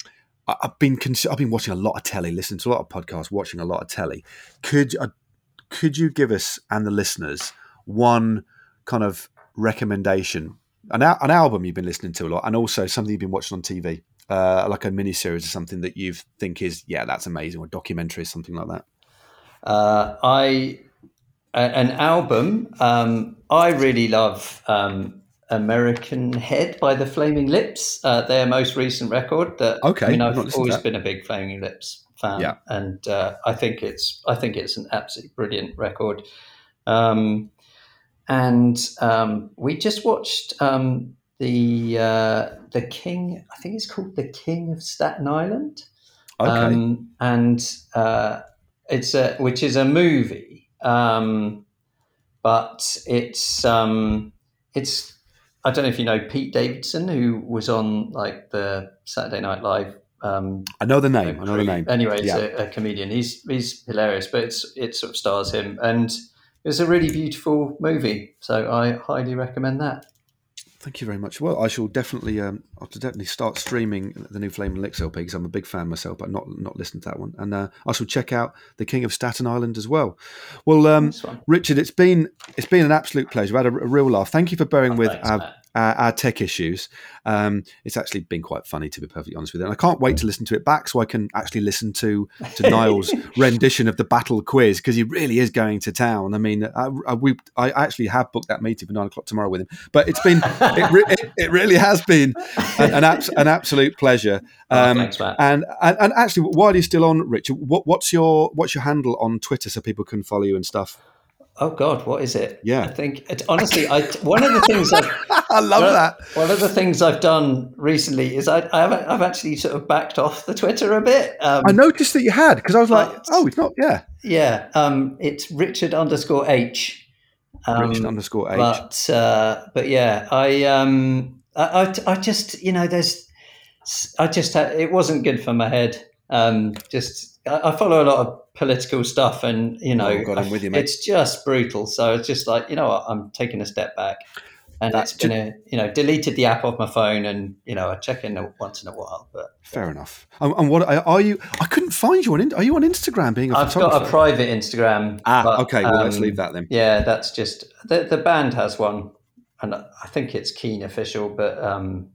I- I've been cons- I've been watching a lot of telly, listening to a lot of podcasts, watching a lot of telly. Could uh, could you give us and the listeners one kind of recommendation, an al- an album you've been listening to a lot, and also something you've been watching on TV, uh, like a miniseries or something that you think is yeah that's amazing, or documentary, or something like that. Uh, I an album. Um, I really love um, American Head by the Flaming Lips. Uh, their most recent record. That Okay, I mean, I've I've not listened to always been a big Flaming Lips fan, Yeah. and uh, I think it's I think it's an absolutely brilliant record. Um, and um, we just watched um, the uh, the King. I think it's called the King of Staten Island. Okay, Um, and uh, it's a which is a movie, um, but it's um, it's I don't know if you know Pete Davidson, who was on like the Saturday Night Live. Um, I know the name. I know the name. Anyway, he's Yeah. a, a comedian. He's he's hilarious, but it's it sort of stars him, and it's a really beautiful movie. So I highly recommend that. Thank you very much. Well, I shall definitely, um, I'll definitely start streaming the new Flaming Lips LP because I'm a big fan myself, but not not listened to that one. And uh, I shall check out the King of Staten Island as well. Well, um, Richard, it's been it's been an absolute pleasure. We had a, a real laugh. Thank you for bearing Oh, with thanks, our. Our, our tech issues. Um, it's actually been quite funny to be perfectly honest with you, and I can't wait to listen to it back so I can actually listen to to Niall's rendition of the battle quiz because he really is going to town. I mean, I, I, we I actually have booked that meeting for nine o'clock tomorrow with him, but it's been it, re- it, it really has been an an, abs- an absolute pleasure. Oh, Um, thanks, Matt. and, and and actually, while you're still on, Richard, what, what's your what's your handle on Twitter so people can follow you and stuff? Oh God, what is it? Yeah. I think it, honestly, I one of the things I've I love Well, that. One of the things I've done recently is I, I've, I've actually sort of backed off the Twitter a bit. Um, I noticed that you had because I was like, oh, it's not. Yeah, yeah, um, it's Richard underscore H. Um, Richard underscore H. but uh, but yeah, I um I, I I just you know there's I just had, it wasn't good for my head. Um, just I, follow a lot of political stuff, and you know, Oh, God, I'm with you, mate. it's just brutal. So it's just like you know what, I'm taking a step back, and That's been a you know deleted the app off my phone, and you know I check in once in a while, but. Fair enough. And, what are you? I couldn't find you on. Are you on Instagram? Being a I've got a private Instagram. ah, but, okay. Well, let's um, leave that then. Yeah, that's just the the band has one, and I think it's Keane official. But um,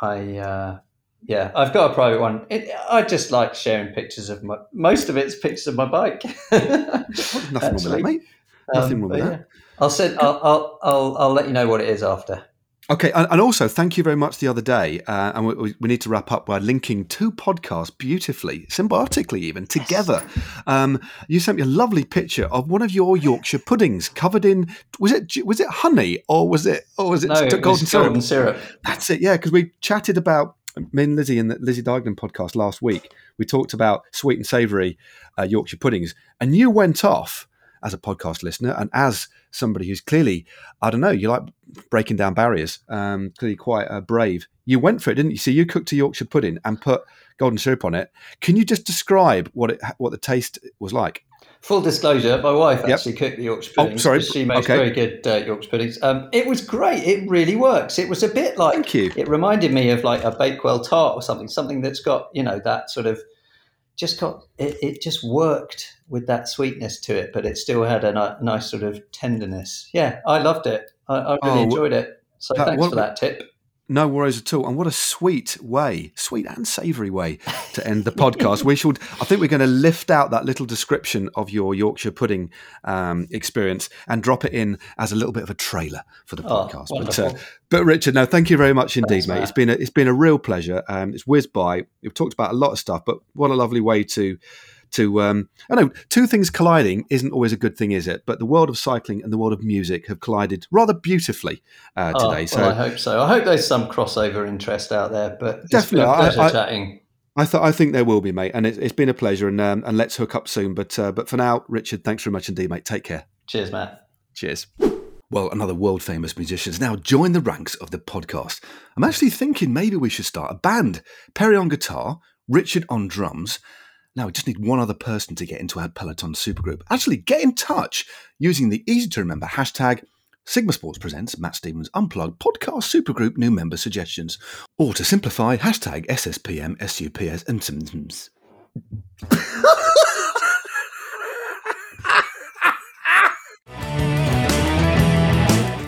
I uh, yeah, I've got a private one. It, I just like sharing pictures of my. Most of it's pictures of my bike. Nothing wrong with that, mate. Nothing wrong with but that. I'll send. I'll, I'll I'll I'll let you know what it is after. Okay, and, and also thank you very much the other day, uh, and we- we, need to wrap up by linking two podcasts beautifully, symbiotically even together. Um, you sent me a lovely picture of one of your Yorkshire puddings covered in was it was it honey or was it or was it No, it golden was syrup? golden syrup. That's it, yeah, because we chatted about me and Lizzie in the Lizzie Deignan podcast last week. We talked about sweet and savoury uh, Yorkshire puddings, and you went off as a podcast listener and as somebody who's clearly, I don't know, you like breaking down barriers, um, clearly quite uh, brave. You went for it, didn't you? So you cooked a Yorkshire pudding and put golden syrup on it. Can you just describe what it what the taste was like? Full disclosure, my wife Yep. actually cooked the Yorkshire puddings. Oh, puddings. sorry. 'cause She makes Okay. very good uh, Yorkshire puddings. Um, it was great. It really works. It was a bit like Thank you. it reminded me of like a Bakewell tart or something, something that's got you know that sort of just got it, it just worked with that sweetness to it, but it still had a ni- nice sort of tenderness. Yeah, I loved it. I, I really Oh, enjoyed it. So that- thanks what- for that tip. No worries at all. And what a sweet way, sweet and savoury way to end the podcast. we should, I think we're going to lift out that little description of your Yorkshire pudding um, experience and drop it in as a little bit of a trailer for the Oh, podcast. But, uh, wonderful. but Richard, no, thank you very much indeed, Thanks, mate. Matt. It's been a, it's been a real pleasure. Um, it's whizzed by. We've talked about a lot of stuff, but what a lovely way to to um, I know two things colliding isn't always a good thing, is it? But the world of cycling and the world of music have collided rather beautifully uh, Oh, today. well, I so hope so. I hope there's some crossover interest out there. But Definitely. a I- pleasure I- chatting. I thought I think there will be, mate, and it's, it's been a pleasure. And um, and let's hook up soon. But uh, but for now, Richard, thanks very much indeed, mate. Take care. Cheers, Matt. Cheers. Well, another world famous musician has now joined the ranks of the podcast. I'm actually thinking maybe we should start a band. Perry on guitar, Richard on drums. Now we just need one other person to get into our Peloton supergroup. Actually, get in touch using the easy to remember hashtag Sigma Sports Presents Matt Stephens Unplugged Podcast Supergroup New Member Suggestions. Or to simplify, hashtag SSPM SUPS and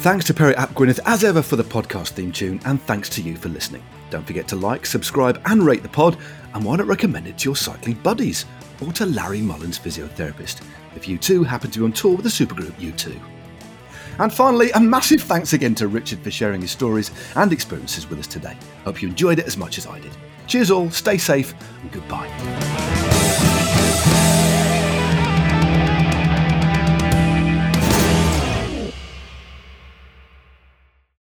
Thanks to Perry Ap Gwynedd as ever for the podcast theme tune, and thanks to you for listening. Don't forget to like, subscribe, and rate the pod, and why not recommend it to your cycling buddies or to Larry Mullen's, physiotherapist, if you too happen to be on tour with the supergroup U2. And finally, a massive thanks again to Richard for sharing his stories and experiences with us today. Hope you enjoyed it as much as I did. Cheers all, stay safe, and goodbye.